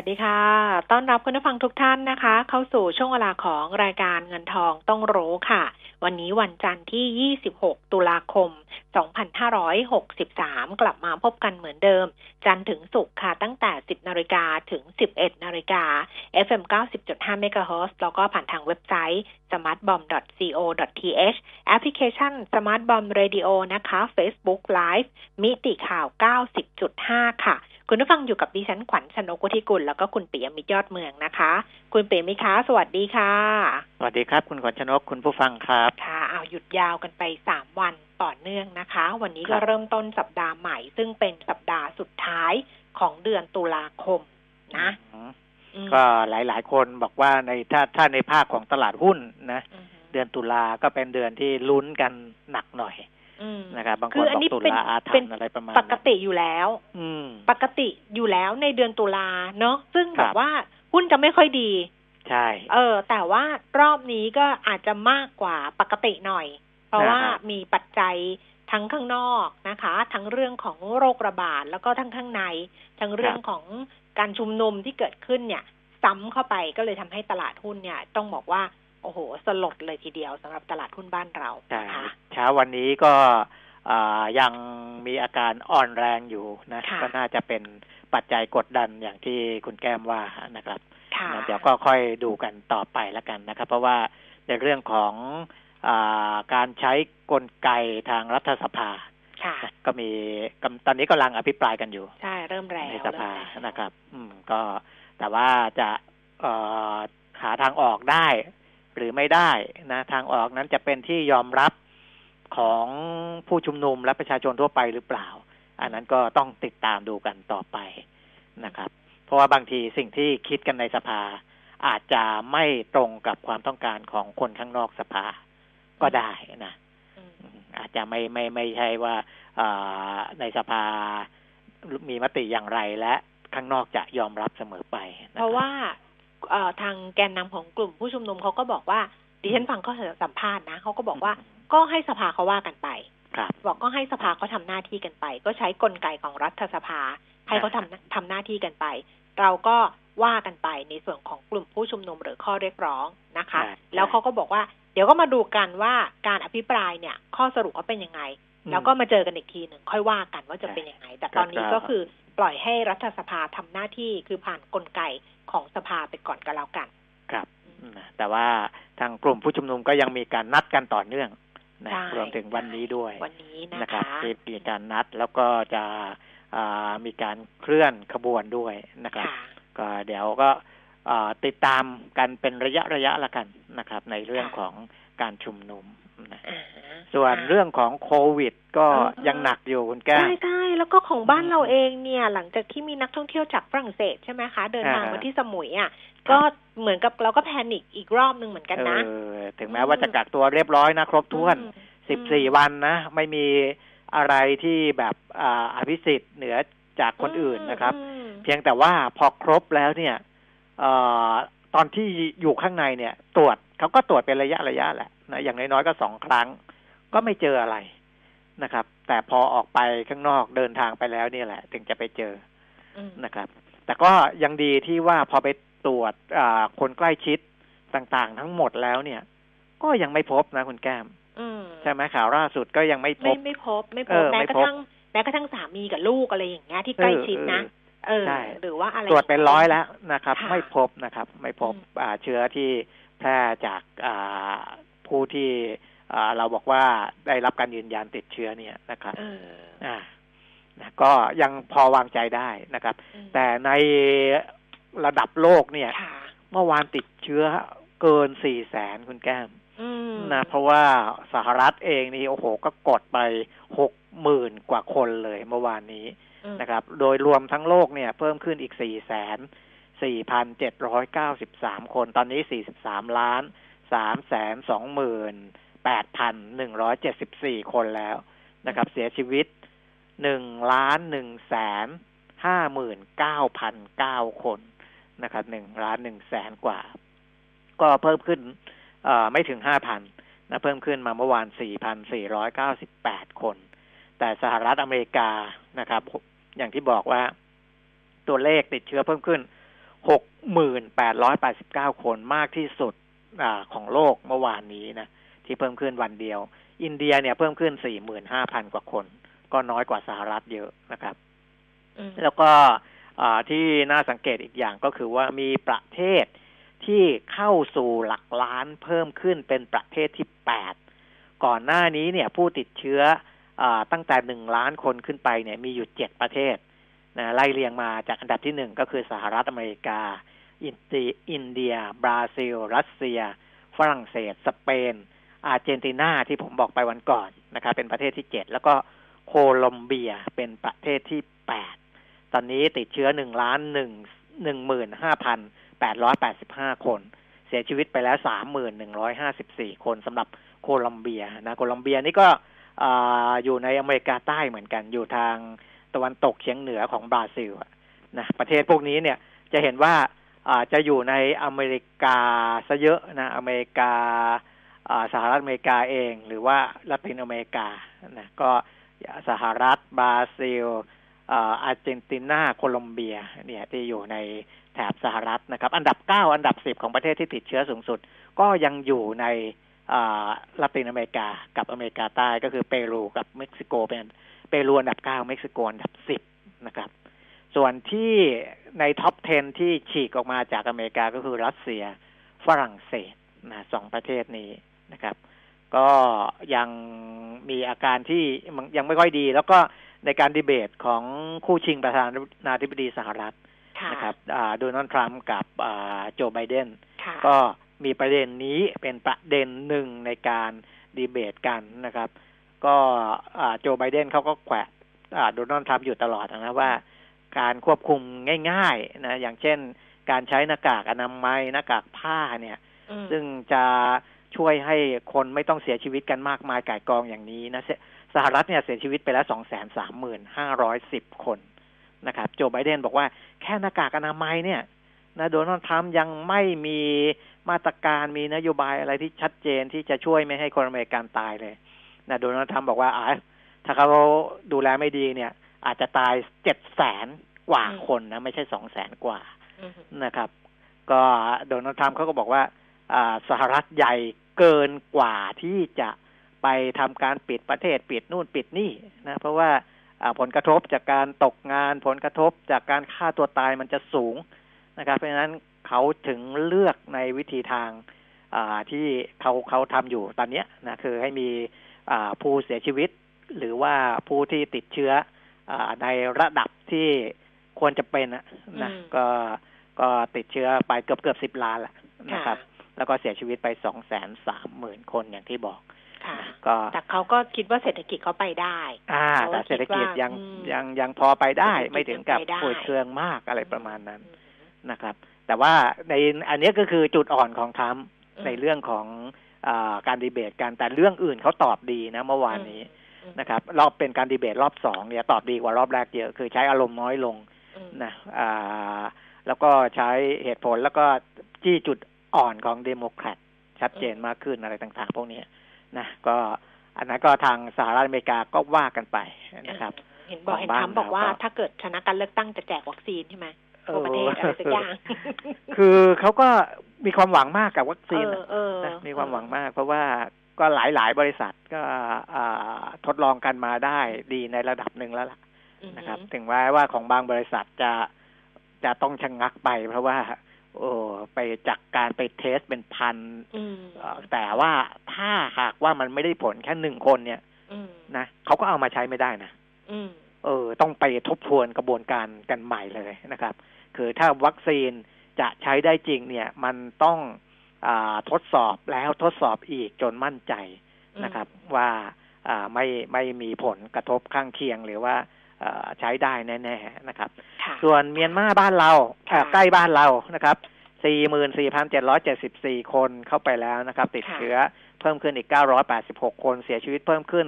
วัสดีค่ะ ต้อนรับคุณผู้ฟังทุกท่านนะคะ เข้าสู่ช่วงเวลาของรายการเงินทองต้องรู้ค่ะ วันนี้วันจันทร์ที่ 26 ตุลาคม 2563 กลับมาพบกันเหมือนเดิม จันทร์ถึงศุกร์ค่ะ ตั้งแต่ 10 นาฬิกาถึง 11 นาฬิกา FM 90.5 MHz แล้วก็ผ่านทางเว็บไซต์ smartbomb.co.th แอปพลิเคชัน smartbomb radio นะคะ Facebook Live มิติข่าว 90.5 ค่ะ คุณผู้ฟังอยู่กับดิฉันขวัญชนกุธิกุลแล้วก็คุณปิยมิตรยอดเมืองนะคะ คุณปิยมิตรคะสวัสดีค่ะ สวัสดีครับ คุณขวัญชนกคุณผู้ฟังครับค่ะเอาหยุดยาวกันไปสามวันต่อเนื่องนะคะ วันนี้ครัก็บเริ่มต้นสัปดาห์ใหม่ ซึ่งเป็นสัปดาห์สุดท้ายของเดือนตุลาคมนะอืมอืมก็หลาย ๆ คนบอกว่าในถ้าถ้าในภาคของตลาดหุ้นนะอืมเดือนตุลาก็เป็นเดือนที่ลุ้นกันหนักหน่อยอืม นะครับบางคคืนออับนอกนี้ตุเป็นลาอาถรเป็นรพ์อะไรประมาณปกติอยู่แล้ว อืมปกติอยู่แล้วในเดือนตุลาเนาะซึ่งคแบรับบว่าหุ้นจะไม่ค่อยดีใช่เออ แต่ว่ารอบนี้ก็อาจจะมากกว่าปกติหน่อย เพราะว่ามีปัจจัยทั้งข้างนอกนะคะ ทั้งเรื่องของโรคระบาดแล้วก็ทั้งข้างใน ทั้งเรื่องของการชุมนุมที่เกิดขึ้นเนี่ย ซ้ำเข้าไปก็เลยทำให้ตลาดหุ้นเนี่ย ต้องบอกว่า โอ้โห สลดเลยทีเดียวสำหรับตลาดหุ้นบ้านเราใช่นะคะเช้าวันนี้ก็อ่ายังมีอาการอ่อนแรงอยู่นะค่ะก็น่าจะเป็นปัจจัยกดดันอย่างที่คุณแก้มว่านะครับค่ะนะเดี๋ยวก็ค่อยดูกันต่อไปแล้วกันนะครับ เพราะว่าในเรื่องของอาการใช้กลไกทางรัฐสภาค่ะก็มีกำตอนนี้กำลังอภิปรายกันอยู่ใช่เริ่มแล้วในสภาเริ่มแล้วนะครับ อืมก็แต่ว่าจะเอ่อหาทางออกได้ หรือไม่ได้นะทางออกนั้นจะเป็นที่ยอมรับของผู้ชุมนุมและประชาชนทั่วไปหรือเปล่า อันนั้นก็ต้องติดตามดูกันต่อไปนะครับ เพราะว่าบางทีสิ่งที่คิดกันในสภา อาจจะไม่ตรงกับความต้องการของคนข้างนอกสภาก็ได้นะอาจจะไม่ไม่ไม่ใช่ว่าในสภามีมติอย่างไรและข้างนอกจะยอมรับเสมอไป เพราะว่า ทางแกนนำของกลุ่มผู้ชุมนุมเขาก็บอกว่า ดิฉันฟังเขาสัมภาษณ์นะเขาก็บอกว่าก็ให้สภาเขาว่ากันไปครับบอกก็ให้สภาเขาทำหน้าที่กันไป ก็ใช้กลไกของรัฐสภา ให้เขาทำทำหน้าที่กันไป เราก็ว่ากันไปในส่วนของกลุ่มผู้ชุมนุมหรือข้อเรียกร้องนะคะใช่แล้วเขาก็บอกว่า เดี๋ยวก็มาดูกันว่าการอภิปรายเนี่ย ข้อสรุปว่าเป็นยังไง แล้วก็มาเจอกันอีกทีหนึ่งค่อยว่ากันว่าจะเป็นยังไง แต่ตอนนี้ก็คือปล่อยให้รัฐสภาทำหน้าที่คือผ่านกลไก ของสภาไปก่อนก็แล้วกันครับอืมแต่ว่าทางกลุ่มผู้ชุมนุมก็ยังมีการนัดกันต่อเนื่องนะใช่รวมถึงวันนี้ด้วยวันนี้นะนะครับคะที่มีการนัดแล้วก็จะอ่ามีการเคลื่อนขบวนด้วยนะครับค่ะก็เดี๋ยวก็อ่าติดตามกันเป็นระยะระยะละกันนะครับ ในเรื่องค่ะของการชุมนุมนะอ่าส่วนค่ะเรื่องของโควิด ก็เออยังหนักอยู่คุณแก้วใช่ใช่ แล้วก็ของบ้านอืมเราเองเนี่ย หลังจากที่มีนักท่องเที่ยวจากฝรั่งเศสใช่ไหมคะ เดินทางอ่ามาที่สมุยอะครับก็เหมือนกับเราก็แพนิคอีกรอบหนึ่งเหมือนกันนะเออถึงแม้ว่าจะกักตัวเรียบร้อยนะ ครบถ้วนอืมสิบสี่วันนะ ไม่มีอะไรที่แบบอ่าอภิสิทธิ์เหนือจากคนอื่นนะครับอืมเพียงแต่ว่าพอครบแล้วเนี่ยเอ่อตอนที่อยู่ข้างในเนี่ย ตรวจเขาก็ตรวจเป็นระยะระยะแหละนะอย่างน้อยๆก็สองครั้ง ก็ไม่เจออะไรนะครับ แต่พอออกไปข้างนอกเดินทางไปแล้วเนี่ยแหละ ถึงจะไปเจออืมนะครับ แต่ก็ยังดีที่ว่าพอไปตรวจอ่าคนใกล้ชิดต่างๆ ทั้งหมดแล้วเนี่ย ก็ยังไม่พบนะคุณแก้มอืมใช่ไหมข่าวล่าสุดก็ยังไม่พไม่บไม่พบ ไม่พเอบอแม้ไม่กระพบทั่งแม้กระทั่งสามีกับลูกอะไรอย่างเงี้ยที่ใกล้ชิดนะเออใช่หรือว่าอะไรตรวจเป็นร้อยแล้วนะครับค่ะไม่พบนะครับ ไม่พบอืมอ่าเชื้อที่แพร่จากอ่าผู้ที่อ่า เราบอกว่าได้รับการยืนยันติดเชื้อเนี่ยนะครับเอออ่านะก็ยังพอวางใจได้นะครับอืมแต่ในระดับโลกเนี่ยค่ะเมื่อวานติดเชื้อเกินสี่แสนคุณแก้มอืมนะเพราะว่าสหรัฐเองนี่โอ้โหก็กดไปหกหมื่นกว่าคนเลยเมื่อวานนี้อืมนะครับ โดยรวมทั้งโลกเนี่ยเพิ่มขึ้นอีกสี่แสนสี่พันเจ็ดร้อยเก้าสิบสามคน ตอนนี้สี่สิบสามล้านสามแสนสองหมื่น แปดพันหนึ่งร้อยเจ็ดสิบสี่คนแล้วนะครับ เสียชีวิตหนึ่งล้านหนึ่งแสนห้าหมื่นเก้าพันเก้าคนนะครับหนึ่งล้านหนึ่งแสนกว่า ก็เพิ่มขึ้นไม่ถึงห้าพันนะเพิ่มขึ้นมาเมื่อวานสี่พันสี่ร้อยเก้าสิบแปดคน แต่สหรัฐอเมริกานะครับ อย่างที่บอกว่าตัวเลขติดเชื้อเพิ่มขึ้นหกหมื่นแปดร้อยแปดสิบเก้าคนมากที่สุดอของโลกเมื่อวานนี้นะ ที่เพิ่มขึ้นวันเดียว อินเดียเนี่ยเพิ่มขึ้นสี่หมื่นห้าพันกว่าคน ก็น้อยกว่าสหรัฐเยอะนะครับ แล้วก็ที่น่าสังเกตอีกอย่างก็คือว่ามีประเทศที่เข้าสู่หลักล้านเพิ่มขึ้นเป็นประเทศที่แปดก่อนหน้านี้เนี่ยผู้ติดเชื้ออตั้งแต่หนึ่งล้านคนขึ้นไปเนี่ยมีอยู่เจ็ดประเทศนะไล่เรียงมาจากอันดับที่หนึ่งก็คือสหรัฐอเมริกา อินเดียอินเดียบราซิล รัสเซีย ฝรั่งเศส สเปน อาร์เจนตินาที่ผมบอกไปวันก่อนนะครับ เป็นประเทศที่เจ็ดแล้วก็โคลอมเบียเป็นประเทศที่แปดตอนนี้ติดเชื้อหนึ่งล้านหนึ่งหนึ่งหมื่นห้าพันแปดร้อยแปดสิบห้าคน เสียชีวิตไปแล้วสามหมื่นหนึ่งร้อยห้าสิบสี่คนสำหรับโคลอมเบียนะโคลอมเบียนี่ก็อยู่ในอเมริกาใต้เหมือนกัน อยู่ทางตะวันตกเฉียงเหนือของบราซิลนะประเทศพวกนี้เนี่ยจะเห็นว่าจะอยู่ในอเมริกาซะเยอะนะอเมริกา สหรัฐอเมริกาเอง หรือว่าละตินอเมริกานะก็สหรัฐบราซิลอาร์เจนตินาโคลอมเบีย เนี่ยที่อยู่ในแถบสหรัฐนะครับ อันดับเก้าอันดับสิบของประเทศที่ติดเชื้อสูงสุด ก็ยังอยู่ในละตินอเมริกากับอเมริกาใต้ก็คือเปรูกับเม็กซิโกเป็นเปรูอันดับเก้าเม็กซิโกอันดับสิบนะครับ ส่วนที่ใน top 10 ที่ฉีกออกมาจากอเมริกาก็คือรัสเซียฝรั่งเศสนะสองประเทศนี้ ก็ยังมีอาการที่ยังไม่ค่อยดี แล้วก็ในการดีเบตของคู่ชิงประธานาธิบดีสหรัฐนะครับโดนัลด์ทรัมป์กับโจไบเดนก็มีประเด็นนี้เป็นประเด็นหนึ่งในการดีเบตกันนะครับ ก็โจไบเดนเขาก็แขวะโดนัลด์ทรัมป์อยู่ตลอดนะว่า การควบคุมง่ายๆนะอย่างเช่น การใช้หน้ากากอนามัยหน้ากากผ้าเนี่ย ซึ่งจะ ช่วยให้คนไม่ต้องเสียชีวิตกันมากมายก่ายกองอย่างนี้นะสหรัฐเนี่ยเสียชีวิตไปแล้วสองแสนสามหมื่นห้าร้อยสิบคนนะครับ โจไบเดนบอกว่าแค่หน้ากากอนามัยเนี่ยนะโดนัลด์ทรัมป์ยังไม่มีมาตรการมีนโยบายอะไรที่ชัดเจนที่จะช่วยไม่ให้คนอเมริกันตายเลยนะโดนัลด์ทรัมป์บอกว่าอ่าถ้าเขาดูแลไม่ดีเนี่ย อาจจะตายเจ็ดแสนกว่าคนนะ ไม่ใช่สองแสนกว่านะครับ ก็โดนัลด์ทรัมป์เขาก็บอกว่าอ่า สหรัฐใหญ่เกินกว่าที่จะไปทำการปิดประเทศปิดนู่นปิดนี่นะ เพราะว่าผลกระทบจากการตกงานผลกระทบจากการฆ่าตัวตายมันจะสูงนะครับ เพราะฉะนั้นเขาถึงเลือกในวิธีทางที่เขาเขาทำอยู่ตอนนี้นะคือให้มีผู้เสียชีวิต หรือว่าผู้ที่ติดเชื้ออในระดับที่ควรจะเป็นนะก็ก็ติดเชื้อไปเกือบเกือบสิบล้านแหละนะครับ แล้วก็เสียชีวิตไปสองแสนสามหมื่นคนอย่างที่บอกก็แต่เขาก็คิดว่าเศรษฐกิจเขาไปได้ อ่า แต่เศรษฐกิจยังยังยังพอไปได้ ไม่ถึงกับป่วยเคืองมากอะไรประมาณนั้นนะครับ แต่ว่าในอันนี้ก็คือจุดอ่อนของทรัมป์ในเรื่องของอการดีเบตกันแต่เรื่องอื่นเขาตอบดีนะเมื่อวานนี้นะครับ รอบเป็นการดีเบตรอบสองเนี่ยตอบดีกว่ารอบแรกเยอะคือใช้อารมณ์น้อยลงนะอ่าแล้วก็ใช้เหตุผลแล้วก็จี้จุด อ่อนของเดโมแครตชัดเจนมากขึ้นอะไรต่างๆ พวกนี้นะก็อันนั้นก็ทางสหรัฐอเมริกาก็ว่ากันไปนะครับ เห็นบอกเห็นทำบอกว่าถ้าเกิดชนะการเลือกตั้งจะแจกวัคซีนใช่ไหมทั่วประเทศอะไรสักอย่างคือเขาก็มีความหวังมากกับวัคซีนนะมีความหวังมาก เพราะว่าก็หลายหลายบริษัทก็ทดลองกันมาได้ดีในระดับหนึ่งแล้วล่ะนะครับ ถึงว่าว่าของบางบริษัทจะจะต้องชะงงักไป เพราะว่า โอ้ไปจากการไปเทสเป็นพันแต่ว่าถ้าหากว่ามันไม่ได้ผลแค่หนึ่งคนเนี่ยนะเขาก็เอามาใช้ไม่ได้นะเออ ต้องไปทบทวนกระบวนการกันใหม่เลยนะครับ คือถ้าวัคซีนจะใช้ได้จริงเนี่ย มันต้องอทดสอบแล้วทดสอบอีกจนมั่นใจนะครับ ว่าไม่ไม่มีผลกระทบข้างเคียงหรือว่า ใช้ได้แน่ๆนะครับ ส่วนเมียนมาบ้านเราใกล้บ้านเรานะครับ 44,774 คนเข้าไปแล้วนะครับ ติดเชื้อเพิ่มขึ้นอีก 986 คนเสียชีวิตเพิ่มขึ้น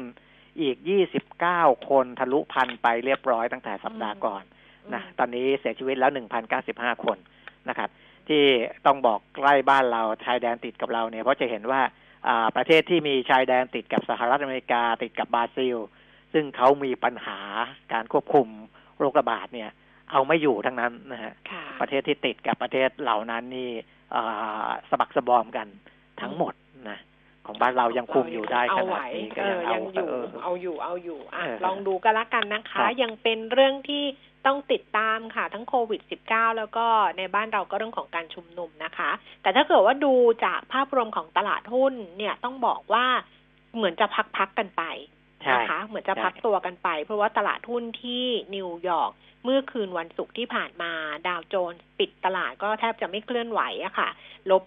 อีก 29 คนทะลุพันไปเรียบร้อยตั้งแต่สัปดาห์ก่อนนะตอนนี้เสียชีวิตแล้ว 1,095 คนนะครับ ที่ต้องบอกใกล้บ้านเราชายแดนติดกับเราเนี่ยเพราะจะเห็นว่าประเทศที่มีชายแดนติดกับสหรัฐอเมริกา ติดกับบราซิล ซึ่งเขามีปัญหาการควบคุมโรคระบาดเนี่ย เอาไม่อยู่ทั้งนั้นนะฮะประเทศที่ติดกับประเทศเหล่านั้นนี่สะบักสะบอมกันทั้งหมดนะของบ้านเรายังคุมอยู่ได้ขนาดนี้ก็ยังอยู่เอาอยู่เอาอยู่อะลองดูกันละกันนะคะ ยังเป็นเรื่องที่ต้องติดตามค่ะ ทั้งโควิด -19 แล้วก็ในบ้านเราก็เรื่องของการชุมนุมนะคะ แต่ถ้าเกิดว่าดูจากภาพรวมของตลาดหุ้นเนี่ยต้องบอกว่าเหมือนจะพักๆกันไป นะคะเหมือนจะพักตัวกันไป เพราะว่าตลาดหุ้นที่นิวยอร์กเมื่อคืนวันศุกร์ที่ผ่านมาดาวโจนส์ปิดตลาดก็แทบจะไม่เคลื่อนไหวอะค่ะ ลบ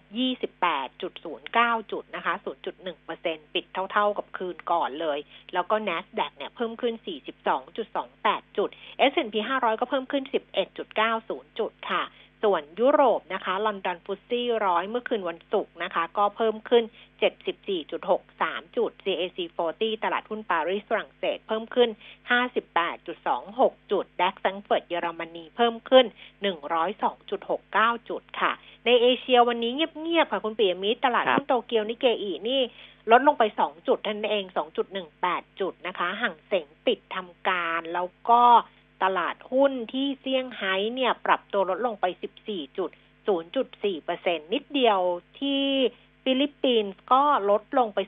28.09 จุดนะคะ 0.1%ปิดเท่าๆกับคืนก่อนเลย แล้วก็ NASDAQ เนี่ยเพิ่มขึ้น 42.28 จุด S&P 500 ก็เพิ่มขึ้น 11.90 จุดค่ะ ส่วนยุโรปนะคะลอนดอนฟุตซี่ร้อยเมื่อคืนวันศุกร์นะคะ ก็เพิ่มขึ้น 74.63 จุด CAC 40 ตลาดหุ้นปารีสฝรั่งเศสเพิ่มขึ้น 58.26 จุดดัคซังเฟิร์ตเยอรมนีเพิ่มขึ้น 102.69 จุดค่ะ ในเอเชียวันนี้เงียบๆค่ะคุณปียมิตรตลาดหุ้นโตเกียวนิเกอีนี่ลดลงไป 2 จุดท่านเอง 2.18 จุดนะคะ ห่างเสงปิดทำการแล้วก็ ตลาดหุ้นที่เซี่ยงไฮ้เนี่ย ปรับตัวลดลงไป 14.0.4%นิดเดียวที่ฟิลิปปินส์ก็ลดลงไป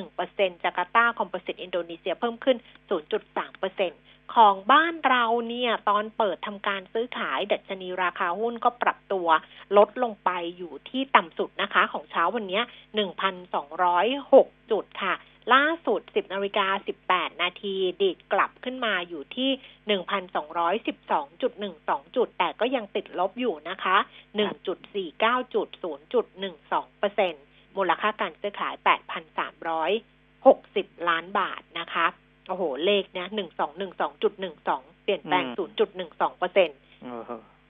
0.1%จาการ์ตา Composite อินโดนีเซียเพิ่มขึ้น 0.3%ของบ้านเราเนี่ย ตอนเปิดทำการซื้อขายดัชนีราคาหุ้นก็ปรับตัวลดลงไปอยู่ที่ต่ำสุดนะคะของเช้าวันนี้ 1,206 จุดค่ะ ล่าสุด 10นาฬิกา18 นาทีดีดกลับขึ้นมาอยู่ที่ 1,212.12 จุด แต่ก็ยังติดลบอยู่นะคะ 1.49จุด0.12เปอร์เซ็นมูลค่าการซื้อขาย 8,360 ล้านบาทนะคะ โอ้โห เลขเนี้ย1212.12 เปลี่ยนแปลง 0.12เปอร์เซ็นต์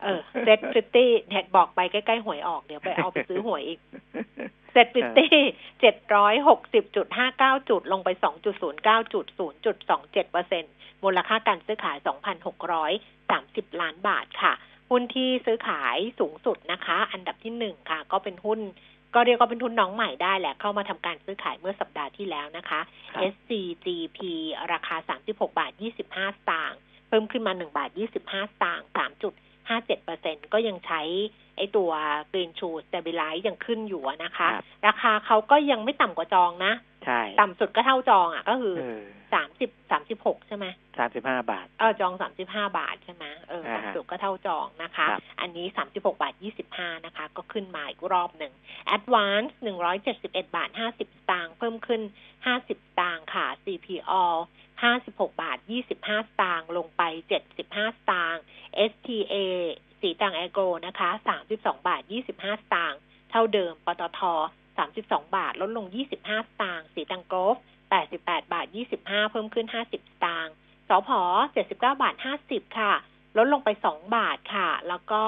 เออเซตฟิฟตี้เน็ตบอกไปใกล้ ๆ หวยออกเดี๋ยวไปเอาไปซื้อหวยอีก SET Fifty เจ็ดร้อยหกสิบจุดห้าเก้าจุดลงไปสองจุดศูนย์เก้าจุดศูนย์จุดสองเจ็ดเปอร์เซ็นมูลค่าการซื้อขายสองพันหกร้อยสามสิบล้านบาทค่ะ หุ้นที่ซื้อขายสูงสุดนะคะ อันดับที่หนึ่งค่ะ ก็เป็นหุ้นก็เรียกว่าเป็นทุนน้องใหม่ได้แหละ เข้ามาทำการซื้อขายเมื่อสัปดาห์ที่แล้วนะคะ SCGP ราคา 36 บาท 25สตางค์ เพิ่มขึ้นมา 1 บาท 25สตางค์3.57% ก็ยังใช้ ไอตัว Green Shoe Stabilize ยังขึ้นอยู่นะคะ ราคาเขาก็ยังไม่ต่ำกว่าจองนะ ใช่ ต่ำสุดก็เท่าจองอะ ก็คือสามสิบสามสิบหกใช่ไหมสามสิบห้าบาท เออจองสามสิบห้าบาทใช่ไหมเออต่ำสุดก็เท่าจองนะคะ อันนี้สามสิบหกบาทยี่สิบห้านะคะ ก็ขึ้นมาอีกรอบหนึ่ง Advance หนึ่งร้อยเจ็ดสิบเอ็ดบาทห้าสิบตางค์เพิ่มขึ้นห้าสิบตางค์ค่ะ CPO ห้าสิบหกบาทยี่สิบห้าตางค์ลงไปเจ็ดสิบห้าตางค์ STA สีตังแอโกรนะคะสามสิบสองบาทยี่สิบห้าตางค์เท่าเดิม ปตทสามสิบสองบาท ลดลงยี่สิบห้าตางค์ศรีตรังโกลฟส์แปดสิบแปดบาทยี่สิบห้าเพิ่มขึ้นห้าสิบตางค์สผ.เจ็ดสิบเก้าบาทห้าสิบค่ะ ลดลงไปสองบาทค่ะ แล้วก็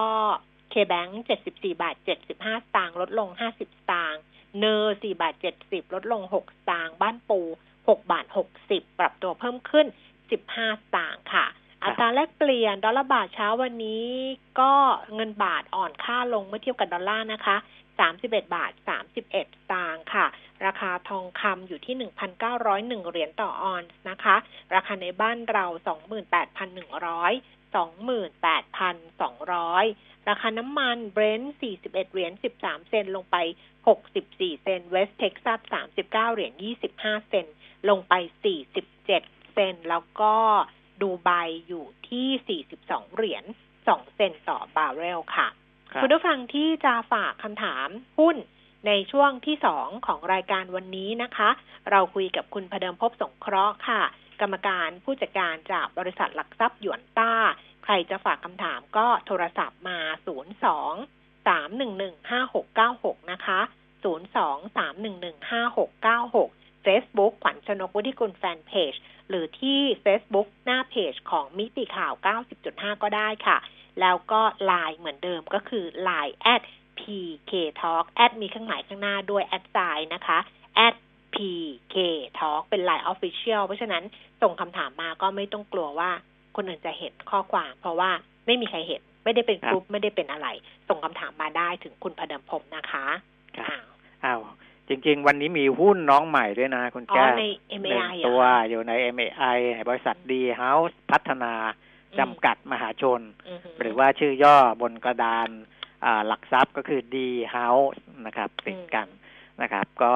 KBANK เจ็ดสิบสี่บาทเจ็ดสิบห้าตางค์ลดลงห้าสิบตางค์ NER สี่บาทเจ็ดสิบลดลงหกตางค์บ้านปูหกบาทหกสิบปรับตัวเพิ่มขึ้นสิบห้าตางค์ค่ะ อัตราแลกเปลี่ยนดอลลาร์บาทเช้าวันนี้ก็เงินบาทอ่อนค่าลงเมื่อเทียบกับดอลลาร์นะคะ31บาท31ตางค์ค่ะ ราคาทองคำอยู่ที่1,901เหรียญต่อออนซ์นะคะ ราคาในบ้านเรา28,100 28,200ราคาน้ำมันเบรนท์41เหรียญ13เซนต์ลงไป64เซนต์เวสต์เท็กซัส39เหรียญ25เซนต์ลงไป47เซนต์แล้วก็ ดูไบอยู่ที่ 42 เหรียญ 2 เซนต่อบาร์เรลค่ะ คุณผู้ฟังที่จะฝากคำถามหุ้นในช่วงที่สองของรายการวันนี้นะคะ เราคุยกับคุณพเดิมพบสงเคราะห์ค่ะ กรรมการผู้จัดการจากบริษัทหลักทรัพย์หยวนต้า ใครจะฝากคำถามก็โทรศัพท์มา 02 311 5696 นะคะ 02 311 5696 Facebook ขวัญชนกวุฒิกุลแฟนเพจ หรือที่ Facebook หน้าเพจของมิติข่าว 90.5 ก็ได้ค่ะ แล้วก็ Line เหมือนเดิมก็คือ Line at p Talk แอดมีเครื่องหมายข้างหน้าด้วยแอดไซน์นะคะแอด PK Talk เป็น Line Official เพราะฉะนั้นส่งคำถามมาก็ไม่ต้องกลัวว่าคนอื่นจะเห็นข้อความ เพราะว่าไม่มีใครเห็น ไม่ได้เป็นกรุ๊ปไม่ได้เป็นอะไร ส่งคำถามมาได้ถึงคุณพเดิมพรมนะคะครับอ้าวอ้าว จริง ๆ วันนี้มีหุ้นน้องใหม่ด้วยนะคุณอ๋อแก้วในหนึ่ง MAI ตัวอะอยู่ใน MAI บริษัทดีเฮาส์พัฒนาจำกัดมหาชนอืมหรือว่าชื่อย่อบนกระดานอ่าหลักทรัพย์ก็คือ D House นะครับติดกันนะครับ ก็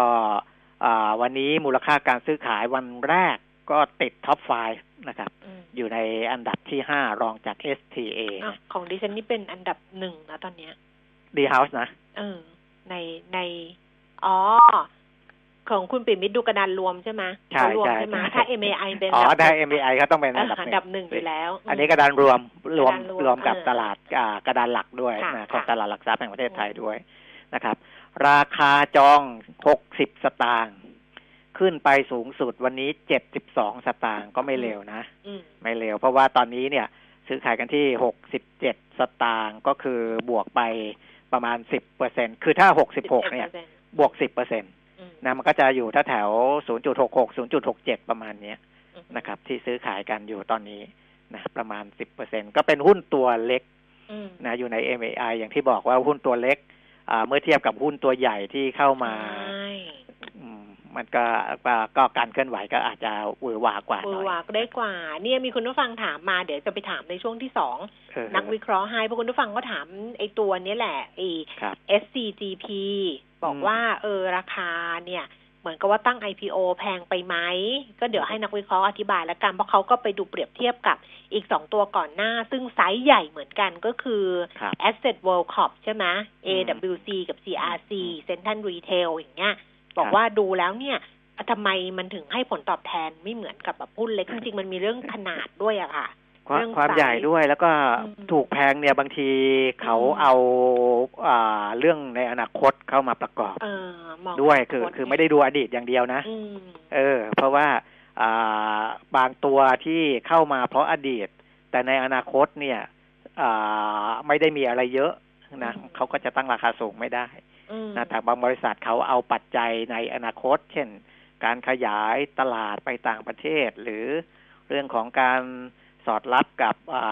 อ่าวันนี้มูลค่าการซื้อขายวันแรกก็ติดท็อป5นะครับอืมอยู่ในอันดับที่ห้ารองจาก STA อะของดิฉันนี่เป็นอันดับหนึ่งนะตอนเนี้ย D House นะเออในใน อ๋อ ของคุณปิ่มมิตรดูกระดานรวมใช่ไหมใช่เขารวมใช่ใช่ไหมใช่ถ้า MAI เป็นอ๋ออันดับได้หนึ่ง MAI เขาต้องเป็นเออันอดับอันหดันึ่บงหนึ่งอยู่แล้ว อันนี้กระดานรวมรวมกระดานรวมรวมกับเออตลาดอ่ากระดานหลักด้วยค่ะนะของค่ะตลาดหลักทรัพย์แห่งประเทศไทยอืมด้วยนะครับ ราคาจอง60สตางค์ขึ้นไปสูงสุดวันนี้72สตางค์ก็ไม่เร็วนะอืมไม่เร็ว เพราะว่าตอนนี้เนี่ย ซื้อขายกันที่67สตางค์ก็คือบวกไปประมาณ10เปอร์เซ็นคือถ้า66เนี่ย บวก10เปอร์เซ็นตอืมนะมันก็จะอยู่ถ้าแถว0.66 0.67ประมาณเนี้ยอืมนะครับ ที่ซื้อขายกันอยู่ตอนนี้นะประมาณ10เปอร์เซ็นก็เป็นหุ้นตัวเล็กอืมนะอยู่ใน MAI อย่างที่บอกว่าหุ้นตัวเล็กอ่าเมื่อเทียบกับหุ้นตัวใหญ่ที่เข้ามาใช่อืมมันก็ก็ก็การเคลื่อนไหวก็อาจจะหวือหวากว่าหมืน่ออยวากได้กว่า เนี่ยมีคุณผู้ฟังถามมาเดี๋ยวจะไปถามในช่วงที่สองเออนักวิเคราะห์ให้เพราะคุณผู้ฟังก็ถามไอ้ตัวนี้แหละไอ้ครับ SCGP บอกอืมว่าเออราคาเนี่ย เหมือนกับว่าตั้ง IPO แพงไปไหม ก็เดี๋ยวให้นักวิเคราะห์อธิบายแล้วกัน เพราะเขาก็ไปดูเปรียบเทียบกับอีกสองตัวก่อนหน้า ซึ่งไซส์ใหญ่เหมือนกันก็คือครับ Asset World Corp ใช่ไหมอืม AWC กับ CRC อืม Central Retail อย่างเงี้ย บอกครับว่าดูแล้วเนี่ยทำไมมันถึงให้ผลตอบแทนไม่เหมือนกับแบบหุ้นเล็กจริงๆมันมีเรื่องขนาดด้วยอะค่ะ ความเรื่องความไซส์ใหญ่ด้วยแล้วก็อืมถูกแพงเนี่ยบางทีเขาอืมเอาอ่าเรื่องในอนาคตเข้ามาประกอบเออมองด้วยคืออนาตคือไม่ได้ดูอดีตอย่างเดียวนะอืมเออ เพราะว่าอ่าบางตัวที่เข้ามาเพราะอดีต แต่ในอนาคตเนี่ยอ่าไม่ได้มีอะไรเยอะนะเขาก็จะตั้งราคาสูงไม่ได้อืมนะแต่บางบริษัทเขาเอาปัจจัยในอนาคต เช่น การขยายตลาดไปต่างประเทศ หรือเรื่องของการ สอดรับกับอ่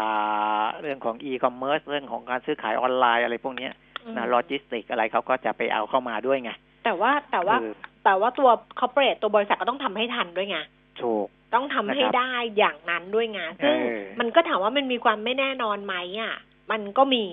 าเรื่องของอีคอมเมิร์ซเรื่องของการซื้อขายออนไลน์อะไรพวกเนี้ยนะโลจิสติกอะไรเขาก็จะไปเอาเข้ามาด้วยไง แต่ว่าแต่ว่าคือแต่ว่าตัว corporate ตัวบริษัทก็ต้องทำให้ทันด้วยไงถูกต้องทำให้นะครับได้อย่างนั้นด้วยไงซึ่งเออมันก็ถามว่ามันมีความไม่แน่นอนไหมอะ มันก็มี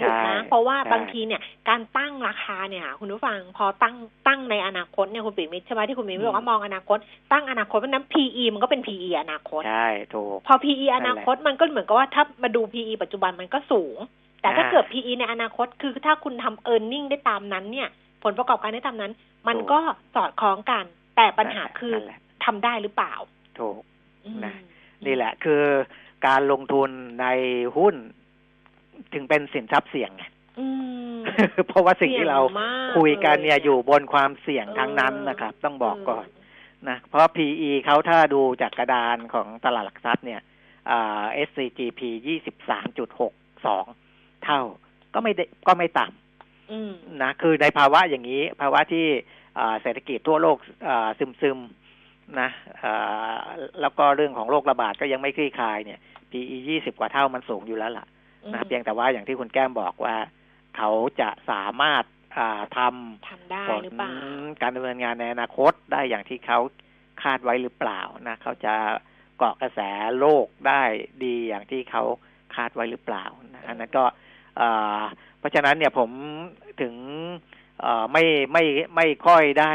ถูกนะใช่เพราะว่าใช่บางทีเนี่ยการตั้งราคาเนี่ยค่ะคุณผู้ฟังพอตั้งตั้งในอนาคตเนี่ยคุณปิ่มมิตรใช่ไหมที่คุณปิ่มมิตรบอกว่ามองอนาคต ตั้งอนาคตเพราะฉะนั้น PE มันก็เป็น PE อนาคตใช่ถูกพอ PE อนาคตมันก็เหมือนกับว่าถ้ามาดู PE ปัจจุบันมันก็สูง แต่ถ้าอ่าเกิด PE ในอนาคตคือถ้าคุณทำ e a r n i n g ได้ตามนั้นเนี่ย ผลประกอบการได้ตามนั้น มันถูกก็สอดคล้องกัน แต่ปัญหาคือนั่นแหละทำได้หรือเปล่า ถูกอืมนะนี่แหละคือการลงทุนในหุ้น ถึงเป็นสินทรัพย์เสี่ยงไงอืมเพราะว่าสิ่งที่เราสี่ยมกคุยกันเนี่ยลอยู่บนความเสี่ยงทั้งนั้นนะครับ ต้องบอกก่อนนะเพราะ PE เขาถ้าดูจากกระดานของตลาดหลักทรัพย์เนี่ยอ่า SCGP ยี่สิบสามจุดหกสองเท่าก็ไม่ได้ก็ไม่ต่ำอืมนะคือในภาวะอย่างนี้ ภาวะที่อ่าเศรษฐกิจทั่วโลกซึมซึมๆนะอ่าแล้วก็เรื่องของโรคระบาดก็ยังไม่คลี่คลายเนี่ย PE ยี่สิบกว่าเท่ามันสูงอยู่แล้วล่ะ นะเพียงแต่ว่าอย่างที่คุณแก้มบอกว่า เขาจะสามารถอ่าททำได้ำผลหรือเปล่าการดำเนินงานในอนาคตได้อย่างที่เขาคาดไว้หรือเปล่านะเขาจะเกาะกระแสโลกได้ดีอย่างที่เขาคาดไว้หรือเปล่านะอันนั้นก็อ่าเพราะฉะนั้นเนี่ยผมถึงเอ่อไม่ไม่ไม่ค่อยได้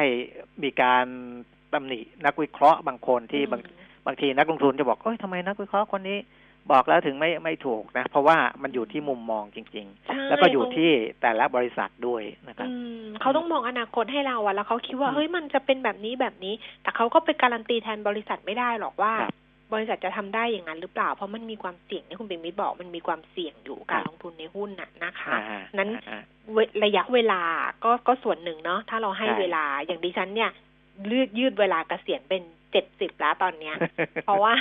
มีการตำหนินักวิเคราะห์บางคนที่บางบางทีนักลงทุนจะบอกเอ้ยทำไมนักวิเคราะห์คนนี้ บอกแล้วถึงไม่ไม่ถูกนะ เพราะว่ามันอยู่ที่มุมมองจริงใช่ๆแล้วก็อยู่ที่แต่ละบริษัทด้วยนะครับอืมเขาต้องมองอนาคตให้เราอะแล้วเขาคิดว่าอืมเฮ้ยมันจะเป็นแบบนี้แบบนี้ แต่เขาก็ไปการันตีแทนบริษัทไม่ได้หรอกว่าครับบริษัทจะทำได้อย่างนั้นหรือเปล่า เพราะมันมีความเสี่ยงที่คุณเบนมิตรบอกมันมีความเสี่ยงอยู่การลงทุนในหุ้นน่ะนะคะอ่านั้นอ่าเวระยะเวลาก็ก็ส่วนหนึ่งเนาะถ้าเราให้ใช่เวลาอย่างดิฉันเนี่ยยืดยืดเวลาเกษียณเป็น เจ็ดสิบแล้วตอนเนี้ย เพราะว่า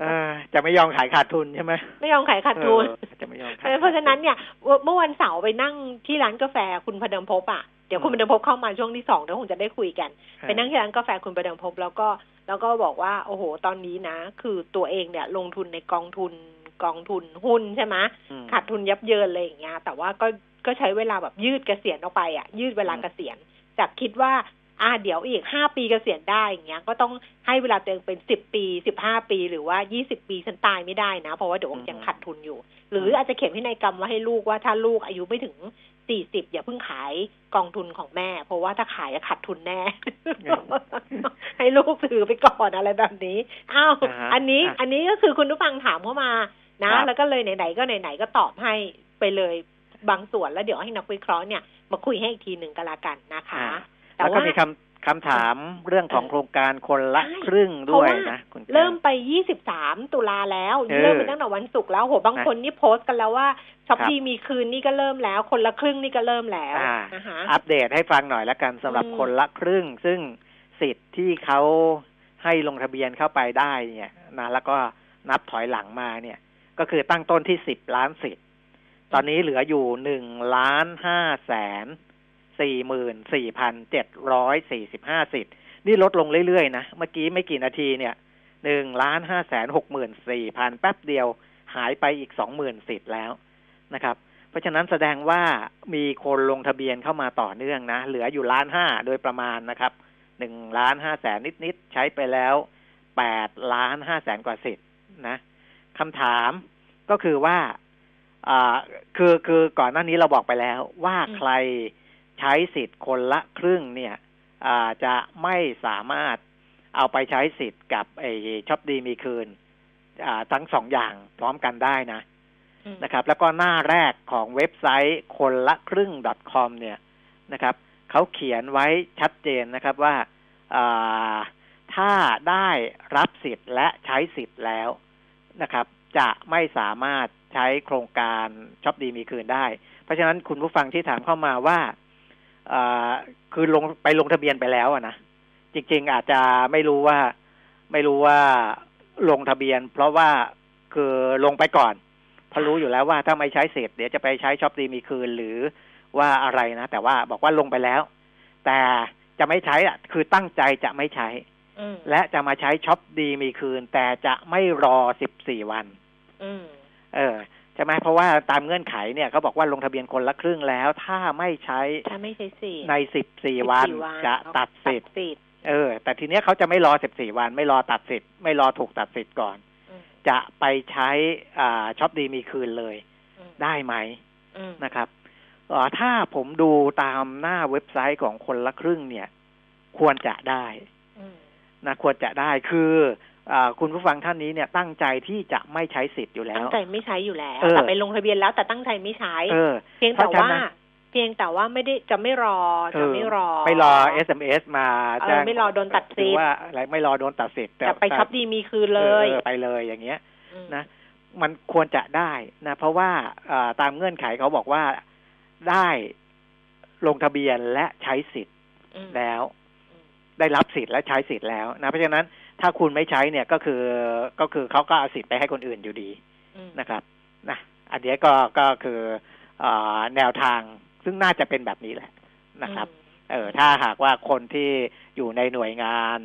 เออจะไม่ยอมขายขาดทุนใช่ไหมไม่ยอมขายขาดทุนเออจะไม่ยอมขายเพราะฉะนั้นเนี่ยเมื่อวันเสาร์ไปนั่งที่ร้านกาแฟคุณพเดิมพบอะเดี๋ยวคุณพเดิมพบเข้ามาช่วงที่สองเดี๋ยวคงจะได้คุยกัน ไปนั่งที่ร้านกาแฟคุณพเดิมพบแล้วก็แล้วก็บอกว่า โอ้โห ตอนนี้นะ คือตัวเองเนี่ย ลงทุนในกองทุนกองทุนหุ้นใช่ไหมอืมขาดทุนยับเยินอะไรอย่างเงี้ยแต่ว่าก็ก็ใช้เวลาแบบยืดเกษียณออกไปอะยืดเวลาอืมเกษียณจากคิดว่า อ่าเดี๋ยวอีกห้าปีเกษียณได้อย่างเงี้ย ก็ต้องให้เวลาตัวเองเป็นสิบปีสิบห้าปีหรือว่ายี่สิบปีฉันตายไม่ได้นะ เพราะว่าเดี๋ยวยังขาดทุนอยู่ หรืออาจจะเขียนพินัยกรรมไว้ให้ลูกว่าถ้าลูกอายุไม่ถึงสี่สิบอย่าเพิ่งขายกองทุนของแม่ เพราะว่าถ้าขายจะขาดทุนแน่ ให้ลูกถือไปก่อนอะไรแบบนี้อ้าวอ่าฮะอันนี้อะอันนี้ก็คือคุณผู้ฟังถามเข้ามานะครับแล้วก็เลยไหนๆก็ไหนๆก็ตอบให้ไปเลยบางส่วนแล้วเดี๋ยวให้นักวิเคราะห์เนี่ย มาคุยให้อีกทีหนึ่งก็แล้วกันนะคะอ่า แต่แล้วก็ว่ามีคำคำถามเรื่องของเออโครงการคนละใช่ครึ่งด้วยเพราะว่านะคุณแก้วเริ่มไป 23 ตุลาแล้วเออเริ่มไปตั้งแต่วันศุกร์แล้วโหบางคนนี่โพสต์กันแล้วว่าช็อปครับดีมีคืนนี่ก็เริ่มแล้ว คนละครึ่งนี่ก็เริ่มแล้วอ่านะคะอัปเดตให้ฟังหน่อยแล้วกันสำหรับอืมคนละครึ่ง ซึ่งสิทธิ์ที่เขาให้ลงทะเบียนเข้าไปได้เนี่ยนะแล้วก็นับถอยหลังมาเนี่ย ก็คือตั้งต้นที่สิบล้านสิทธิ์ตอนนี้เหลืออยู่หนึ่งล้านห้าแสน สี่หมื่นสี่พันเจ็ดร้อยสี่สิบห้าสิทธิ์ นี่ลดลงเรื่อยๆ นะ เมื่อกี้ไม่กี่นาทีเนี่ยหนึ่งล้านห้าแสนหกหมื่นสี่พันแป๊บเดียวหายไปอีกสองหมื่นสิทธิ์แล้วนะครับ เพราะฉะนั้นแสดงว่ามีคนลงทะเบียนเข้ามาต่อเนื่องนะ เหลืออยู่ล้านห้าโดยประมาณนะครับหนึ่งล้านห้าแสนนิด ๆ ใช้ไปแล้วแปดล้านห้าแสนกว่าสิทธิ์นะคำถามก็คือว่าอ่าคือคือก่อนหน้านี้เราบอกไปแล้วว่าอืมใคร ใช้สิทธิ์คนละครึ่งเนี่ยอ่าจะไม่สามารถเอาไปใช้สิทธิ์กับไอ้ช็อปดีมีคืนอ่าทั้งสองอย่างพร้อมกันได้นะอืมนะครับ แล้วก็หน้าแรกของเว็บไซต์คนละครึ่ง .com เนี่ยนะครับเขาเขียนไว้ชัดเจนนะครับว่าอ่าถ้าได้รับสิทธิ์และใช้สิทธิ์แล้วนะครับ จะไม่สามารถใช้โครงการช็อปดีมีคืนได้ เพราะฉะนั้นคุณผู้ฟังที่ถามเข้ามาว่าอ่า คือลงไปลงทะเบียนไปแล้วอะนะจริง ๆ อาจจะไม่รู้ว่าไม่รู้ว่าลงทะเบียน เพราะว่าคือลงไปก่อนเพราะรู้อยู่แล้วว่าถ้าไม่ใช้เสร็จเดี๋ยวจะไปใช้ช็อปดีมีคืนหรือว่าอะไรนะ แต่ว่าบอกว่าลงไปแล้ว แต่จะไม่ใช้อะ คือตั้งใจจะไม่ใช้อืมและจะมาใช้ช็อปดีมีคืน แต่จะไม่รอสิบสี่วันอืมเออ ใช่ไหมเพราะว่าตามเงื่อนไขเนี่ยเขาบอกว่าลงทะเบียนคนละครึ่งแล้ว ถ้าไม่ใช้ถ้าไม่ใช่สิในสิบสี่วัน14จะตัดสิทธิ์สิทธิ์เออ แต่ทีเนี้ยเขาจะไม่รอสิบสี่วัน ไม่รอตัดสิทธิ์ไม่รอถูกตัดสิทธิ์ก่อนอืมจะไปใช้อ่าช็อปดีมีคืนเลยอืมได้ไหมอืมนะครับเอ่อถ้าผมดูตามหน้าเว็บไซต์ของคนละครึ่งเนี่ย ควรจะได้อืมนะควรจะได้คืออา คุณผู้ฟังท่านนี้เนี่ยตั้งใจที่จะไม่ใช้สิทธิ์อยู่แล้ตั้วงใจไม่ใช้อยู่แล้วเออแต่ไปลงทะเบียนแล้วแต่ตั้งใจไม่ใช้เออเพียงแต่เพราะฉะว่านั้นเพียงแต่ว่าไม่ได้จะไม่รอเอจะอไม่รอ ไม่รอ SMS มาเออแจ้งไม่รอโดนตัดสิทธิ์หรือว่าอะไรไม่รอโดนตัดสิทธิ์จะไปช็อปดีมีคืนเลยออไปเลยอย่างเงี้ยมนะ มันควรจะได้นะ เพราะว่าอ่าตามเงื่อนไขเขาบอกว่าได้ลงทะเบียนและใช้สิทธิ์อืมแล้วอืมได้รับสิทธิ์และใช้สิทธิ์แล้วนะเพราะฉะนั้น ถ้าคุณไม่ใช้เนี่ยก็คือก็คือเขาก็เอาสิทธิ์ไปให้คนอื่นอยู่ดีอืมนะครับนะอันเนี้ยก็ก็คืออาแนวทางซึ่งน่าจะเป็นแบบนี้แหละนะครับ เออถ้าหากว่าคนที่อยู่ในหน่วยงาน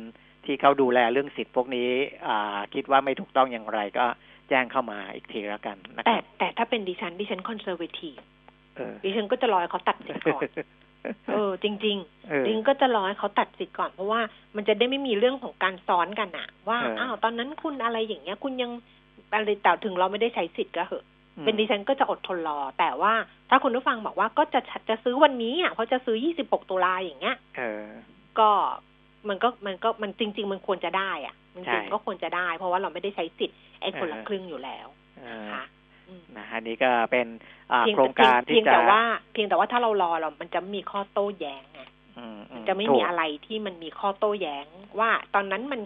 ที่เขาดูแลเรื่องสิทธิ์พวกนี้อ่าคิดว่าไม่ถูกต้องอย่างไรก็แจ้งเข้ามาอีกทีแล้วกันนะคแต่รับแต่ถ้าเป็นดิฉันดิฉันคอนเซอร์เวทีฟเออดิฉันก็จะรอให้เขาตัดสิทธิ์ก่อน เออ จริงเออๆดิฉันก็จะรอให้เขาตัดสิทธิ์ก่อน เพราะว่ามันจะได้ไม่มีเรื่องของการซ้อนกันอะว่าเอออ้อ้าวตอนนั้นคุณอะไรอย่างเงี้ย คุณยังอะไรแต่ถึงเราไม่ได้ใช้สิทธิ์ก็เหอะเป็นดิฉันก็จะอดทนรอ แต่ว่าถ้าคุณผู้ฟังบอกว่าก็จะจะซื้อวันนี้อะเพราะจะซื้อ26ตุลาอย่างเงี้ยเออก็มันก็มันก็มันจริง ๆ มันควรจะได้อะจใช่ริงๆก็ควรจะได้ เพราะว่าเราไม่ได้ใช้สิทธิ์ไอ้คนละเออครึ่งอยู่แล้วเอนะอคะอืม นะอันนี้ก็เป็นอ่าเพียงโครงการเพีที่ยงจะแต่ว่า เพียงแต่ว่าถ้าเรารอเรา มันจะมีข้อโต้แย้งไงอืมอืมันจะไม่ถูมีกอะไรที่มันมีข้อโต้แย้ง ว่าตอนนั้นมัน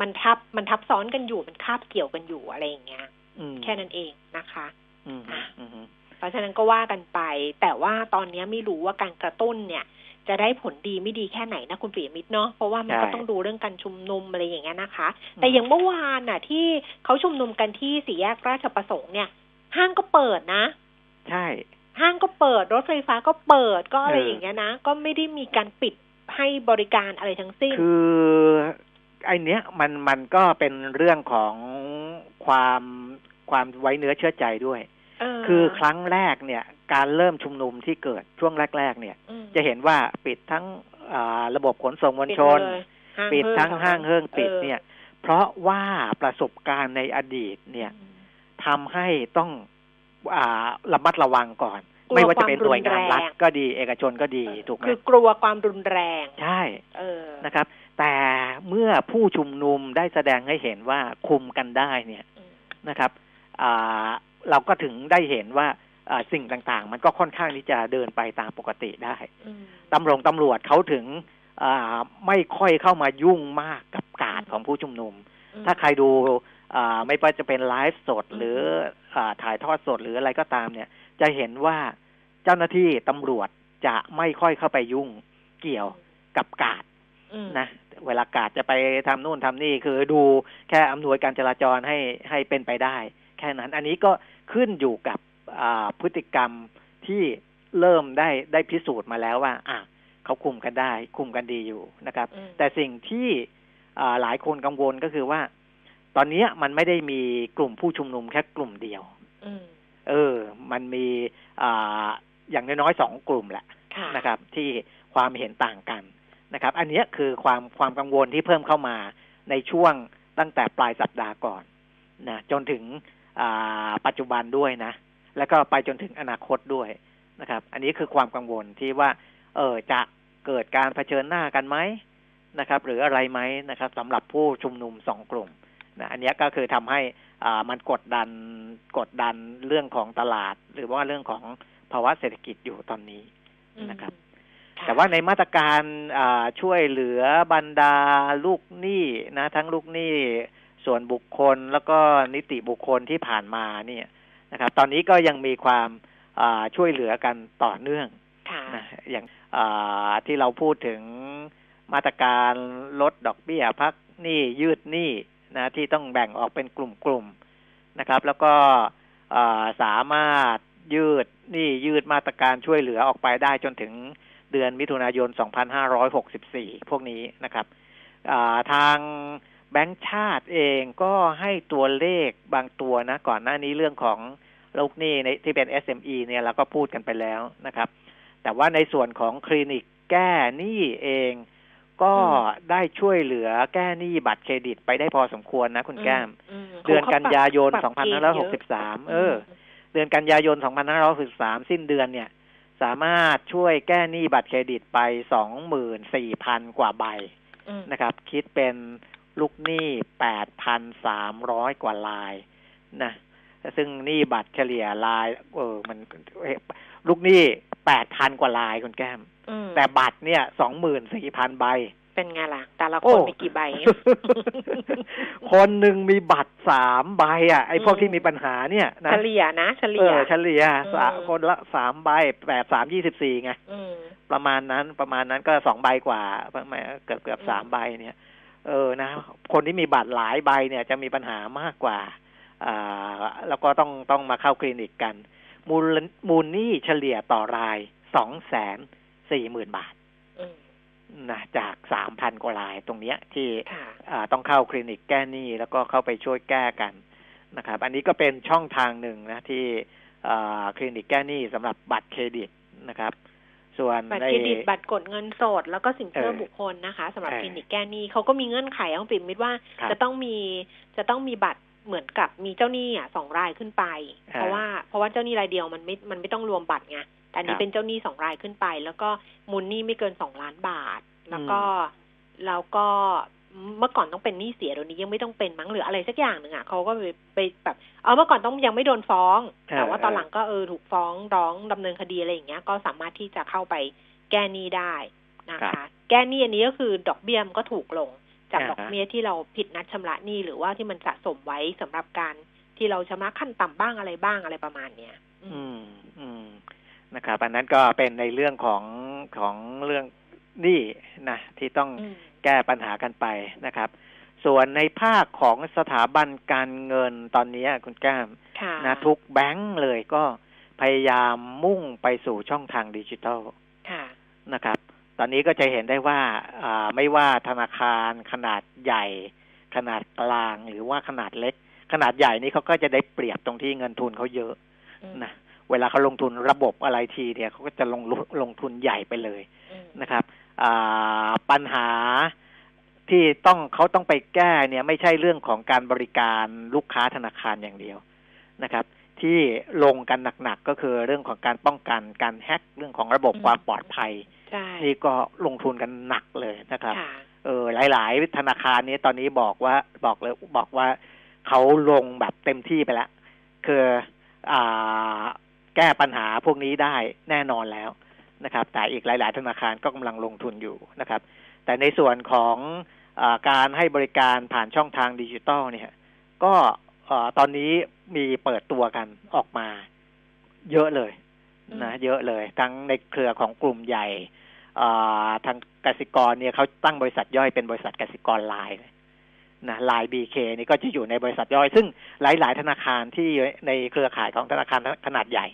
มันทับมันทับซ้อนกันอยู่มันคาบเกี่ยวกันอยู่อะไรอย่างเงี้ยอืมแค่นั้นเองนะคะอืมอืมอืมเพราะฉะนั้นก็ว่ากันไป แต่ว่าตอนนี้ไม่รู้ว่าการกระตุ้นเนี่ย จะได้ผลดีไม่ดีแค่ไหนนะคุณปิยมิตรเนาะเพราะว่ามันใช่ก็ต้องดูเรื่องการชุมนุมอะไรอย่างเงี้ยนะคะ แต่อย่างเมื่อวานน่ะ ที่เขาชุมนุมกันที่สี่แยกราชประสงค์เนี่ย ห้างก็เปิดนะ ใช่ ห้างก็เปิด รถไฟฟ้าก็เปิดก็อะไรเออออย่างเงี้ยนะ ก็ไม่ได้มีการปิดให้บริการอะไรทั้งสิ้น คือไอเนี้ยมันมันก็เป็นเรื่องของความความไว้เนื้อเชื่อใจด้วยเออคือครั้งแรกเนี่ย การเริ่มชุมนุมที่เกิดช่วงแรก ๆ เนี่ยอืมจะเห็นว่าปิดทั้งอ่าระบบขนส่งมวลชนเลยห้าปิดเพิ่มทั้งห้างเฮิ่งปิดออเนี่ย เพราะว่าประสบการณ์ในอดีตเนี่ยอืม ทำให้ต้องอ่าระมัดระวังก่อนกลัวไม่ว่าจะเป็นหน่วยงานรัฐความรุนแรงก็ดี เอกชนก็ดีถูกไหมคือกลัวความรุนแรงใช่เออนะครับ แต่เมื่อผู้ชุมนุมได้แสดงให้เห็นว่าคุมกันได้เนี่ยอืมนะครับอ่าเราก็ถึงได้เห็นว่าอ่าสิ่งต่างๆ มันก็ค่อนข้างที่จะเดินไปตามปกติได้อืมตำรวจตำรวจเขาถึงอ่าไม่ค่อยเข้ามายุ่งมากกับการของผู้ชุมนุม ถ้าใครดูอ่า ไม่ว่าจะเป็นไลฟ์สดหรืออาถ่ายทอดสดหรืออะไรก็ตามเนี่ย จะเห็นว่าเจ้าหน้าที่ตำรวจจะไม่ค่อยเข้าไปยุ่งเกี่ยวกับกาดอืมนะเวลากาดจะไปทำนู่นทำนี่คือดูแค่อำนวยการจราจรให้ให้เป็นไปได้ แค่นั้นอันนี้ก็ขึ้นอยู่กับอ่าพฤติกรรมที่เริ่มได้ได้พิสูจน์มาแล้วว่า อะเขาคุมกันได้ คุมกันดีอยู่นะครับอืมแต่สิ่งที่อ่าหลายคนกังวลก็คือว่า ตอนเนี้ยมันไม่ได้มีกลุ่มผู้ชุมนุมแค่กลุ่มเดียวอืมเออ มันมีอ่าอย่างน้อยๆสองกลุ่มแหละค่ะนะครับ ที่ความเห็นต่างกันนะครับ อันเนี้ยคือความความกังวลที่เพิ่มเข้ามาในช่วงตั้งแต่ปลายสัปดาห์ก่อนนะจนถึงอ่าปัจจุบันด้วยนะ แล้วก็ไปจนถึงอนาคตด้วยนะครับ อันนี้คือความกังวลที่ว่า เออจะเกิดการเผชิญหน้ากันไหมนะครับ หรืออะไรไหมนะครับสำหรับผู้ชุมนุมสองกลุ่ม นะอันเนี้ยก็คือทำให้อ่ามันกดดันกดดันเรื่องของตลาด หรือว่าเรื่องของภาวะเศรษฐกิจอยู่ตอนนี้นะครับค่ะแต่ว่าในมาตรการอ่าช่วยเหลือบรรดาลูกหนี้นะ ทั้งลูกหนี้ส่วนบุคคลแล้วก็นิติบุคคลที่ผ่านมาเนี่ยนะครับ ตอนนี้ก็ยังมีความอ่าช่วยเหลือกันต่อเนื่องค่ะนะอย่างอ่าที่เราพูดถึงมาตรการลดดอกเบี้ยพักหนี้ยืดหนี้ นะที่ต้องแบ่งออกเป็นกลุ่มๆนะครับ แล้วก็สามารถยืดนี้ยืดมาตรการช่วยเหลือออกไปได้จนถึงเดือนมิถุนายน 2564 พวกนี้นะครับทางแบงก์ชาติเองก็ให้ตัวเลขบางตัวนะ ก่อนหน้านี้เรื่องของลูกหนี้ในที่เป็น SME เนี่ยเราก็พูดกันไปแล้วนะครับ แต่ว่าในส่วนของคลินิกแก้หนี้เอง ก็ได้ช่วยเหลือแก้หนี้บัตรเครดิตไปได้พอสมควรนะคุณแก้มมเดือนกันยายนปรับเกณฑ์เยอะ2563 เออ เดือนกันยายน 2563 สิ้นเดือนเนี่ย สามารถช่วยแก้หนี้บัตรเครดิตไป 24,000 กว่าใบอืมนะครับ คิดเป็นลูกหนี้ 8,300 กว่าลายนะ ซึ่งหนี้บัตรเฉลี่ยลาย เออ มันเอ่อลูกหนี้ 8,000 กว่าลายคุณแก้มอืม แต่บัตรเนี่ย24,000ใบ เป็นไงล่ะ แต่ละโอ้คนมีกี่ใบ คนหนึ่งมีบัตรสามใบอะไอ้พวกอืมที่มีปัญหาเนี่ยนะเฉลี่ยนะเฉเอลี่ยอเฉลี่ยสามอืมคนละสามใบแปดสามยี่สิบสี่ไงอืมประมาณนั้นประมาณนั้นก็สองใบกว่าประมาณเกือบเกือบอืมสามใบเนี่ย เออนะ คนที่มีบัตรหลายใบเนี่ย จะมีปัญหามากกว่าอ่าแล้วก็ต้องต้องมาเข้าคลินิกกัน มูลมูลหนี้เฉลี่ยต่อรายสองแสน สี่หมื่นบาทอืมนะจากสามพันกว่ารายตรงเนี้ยที่ค่ะอ่าต้องเข้าคลินิกแก้หนี้แล้วก็เข้าไปช่วยแก้กันนะครับ อันนี้ก็เป็นช่องทางหนึ่งนะที่อ่าคลินิกแก้หนี้สำหรับบัตรเครดิตนะครับ ส่วนบัตรในเครดิตบัตรกดเงินสด แล้วก็สินเชื่อเออบุคคลนะคะสำหรับเออคลินิกแก้หนี้เขาก็มีเงื่อนไขของปิ่มมิดว่าครับจะต้องมีจะต้องมีบัตรเหมือนกับมีเจ้าหนี้อะสองรายขึ้นไปอ่าเพราะว่าเพราะว่าเจ้าหนี้รายเดียวมันไม่มันไม่ต้องรวมบัตรไง แต่อันคนี้รับเป็นเจ้าหนี้สองรายขึ้นไป แล้วก็มูลหนี้ไม่เกินสองล้านบาท แล้วก็แล้วก็เมื่อก่อนต้องเป็นหนี้เสียเดี๋ยวนี้ยังไม่ต้องเป็นมั้งหรืออะไรสักอย่างหนึ่งอะเขาก็ไปไปแบบเออเมื่อก่อนต้องยังไม่โดนฟ้อง แต่ว่าตอนหลังก็เออถูกฟ้องร้องดำเนินคดีอะไรอย่างเงี้ย ก็สามารถที่จะเข้าไปแก้หนี้ได้นะครัคะบแก้หนี้อันนี้ก็คือดอกเบี้ยมันก็ถูกลง จากอ่าฮะดอกเบี้ยที่เราผิดนัดชำระหนี้หรือว่าที่มันสะสมไว้สำหรับการที่เราชำระขั้นต่ำบ้างอะไรบ้างอะไรประมาณเนี้ยอืมอืมอืม นะครับอันนั้นก็เป็นในเรื่องของของเรื่องหนี้นะที่ต้องอืมแก้ปัญหากันไปนะครับ ส่วนในภาคของสถาบันการเงินตอนนี้คุณแก้มค่ะนะทุกแบงก์เลยก็พยายามมุ่งไปสู่ช่องทางดิจิทัลค่ะนะครับ ตอนนี้ก็จะเห็นได้ว่าอ่าไม่ว่าธนาคารขนาดใหญ่ ขนาดกลางหรือว่าขนาดเล็ก ขนาดใหญ่นี่เขาก็จะได้เปรียบตรงที่เงินทุนเขาเยอะอืมนะเวลาเขาลงทุนระบบอะไรทีเนี่ยเขาก็จะลงลงทุนใหญ่ไปเลยอืมนะครับอ่าปัญหาที่ต้องเขาต้องไปแก้เนี่ยไม่ใช่เรื่องของการบริการลูกค้าธนาคารอย่างเดียวนะครับ ที่ลงกันหนักๆก็คือเรื่องของการป้องกันการแฮ็กเรื่องของระบบความปลอดภัยใช่นี่ก็ลงทุนกันหนักเลยนะครับค่ะเออหลาย ๆ ธนาคารนี้ตอนนี้บอกว่าบอกเลยบอกว่าเขาลงแบบเต็มที่ไปแล้วคืออ่า แก้ปัญหาพวกนี้ได้แน่นอนแล้วนะครับ แต่อีกหลาย ๆ ธนาคารก็กำลังลงทุนอยู่นะครับ แต่ในส่วนของอาการให้บริการผ่านช่องทางดิจิตอลเนี่ยก็เอ่อตอนนี้มีเปิดตัวกันออกมา เยอะเลยนะเยอะเลย ทั้งในเครือของกลุ่มใหญ่อ่าทางกสิกรเนี่ยเขาตั้งบริษัทย่อยเป็นบริษัทกสิกรไลน์นะไลน์บีเคนี่ก็จะอยู่ในบริษัทย่อย ซึ่งหลาย ๆ ธนาคารที่ในเครือข่ายของธนาคารขนาดใหญ่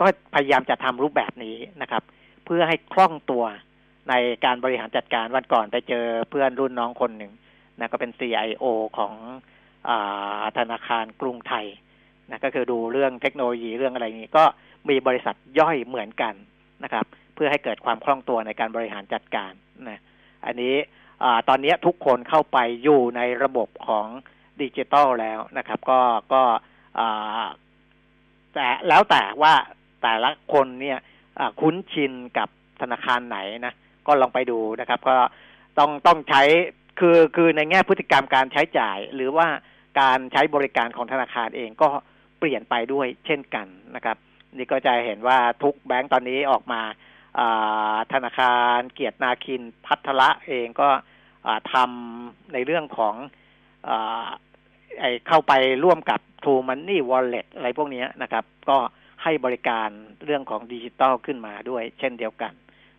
ก็พยายามจะทำรูปแบบนี้นะครับ เพื่อให้คล่องตัวในการบริหารจัดการวันก่อนไปเจอเพื่อนรุ่นน้องคนหนึ่งนะก็เป็น CIO ของอธนาคารกรุงไทยนะก็คือดูเรื่องเทคโนโลยีเรื่องอะไรนี้ ก็มีบริษัทย่อยเหมือนกันนะครับ เพื่อให้เกิดความคล่องตัวในการบริหารจัดการนะอันนี้ตอนนี้ทุกคนเข้าไปอยู่ในระบบของดิจิตอลแล้วนะครับ ก็ก็แต่แล้วแต่ว่า แต่ละคนเนี่ยคุ้นชินกับธนาคารไหนนะ ก็ลองไปดูนะครับ ก็ต้องต้องใช้คือคือในแง่พฤติกรรมการใช้จ่าย หรือว่าการใช้บริการของธนาคารเองก็เปลี่ยนไปด้วยเช่นกันนะครับ นี่ก็จะเห็นว่าทุกแบงก์ตอนนี้ออกมาธนาคารเกียรตินาคินพัทละเองก็ทำในเรื่องของอไอเข้าไปร่วมกับ True Money Wallet อะไรพวกนี้นะครับ ก็ ให้บริการเรื่องของดิจิตอลขึ้นมาด้วย เช่นเดียวกัน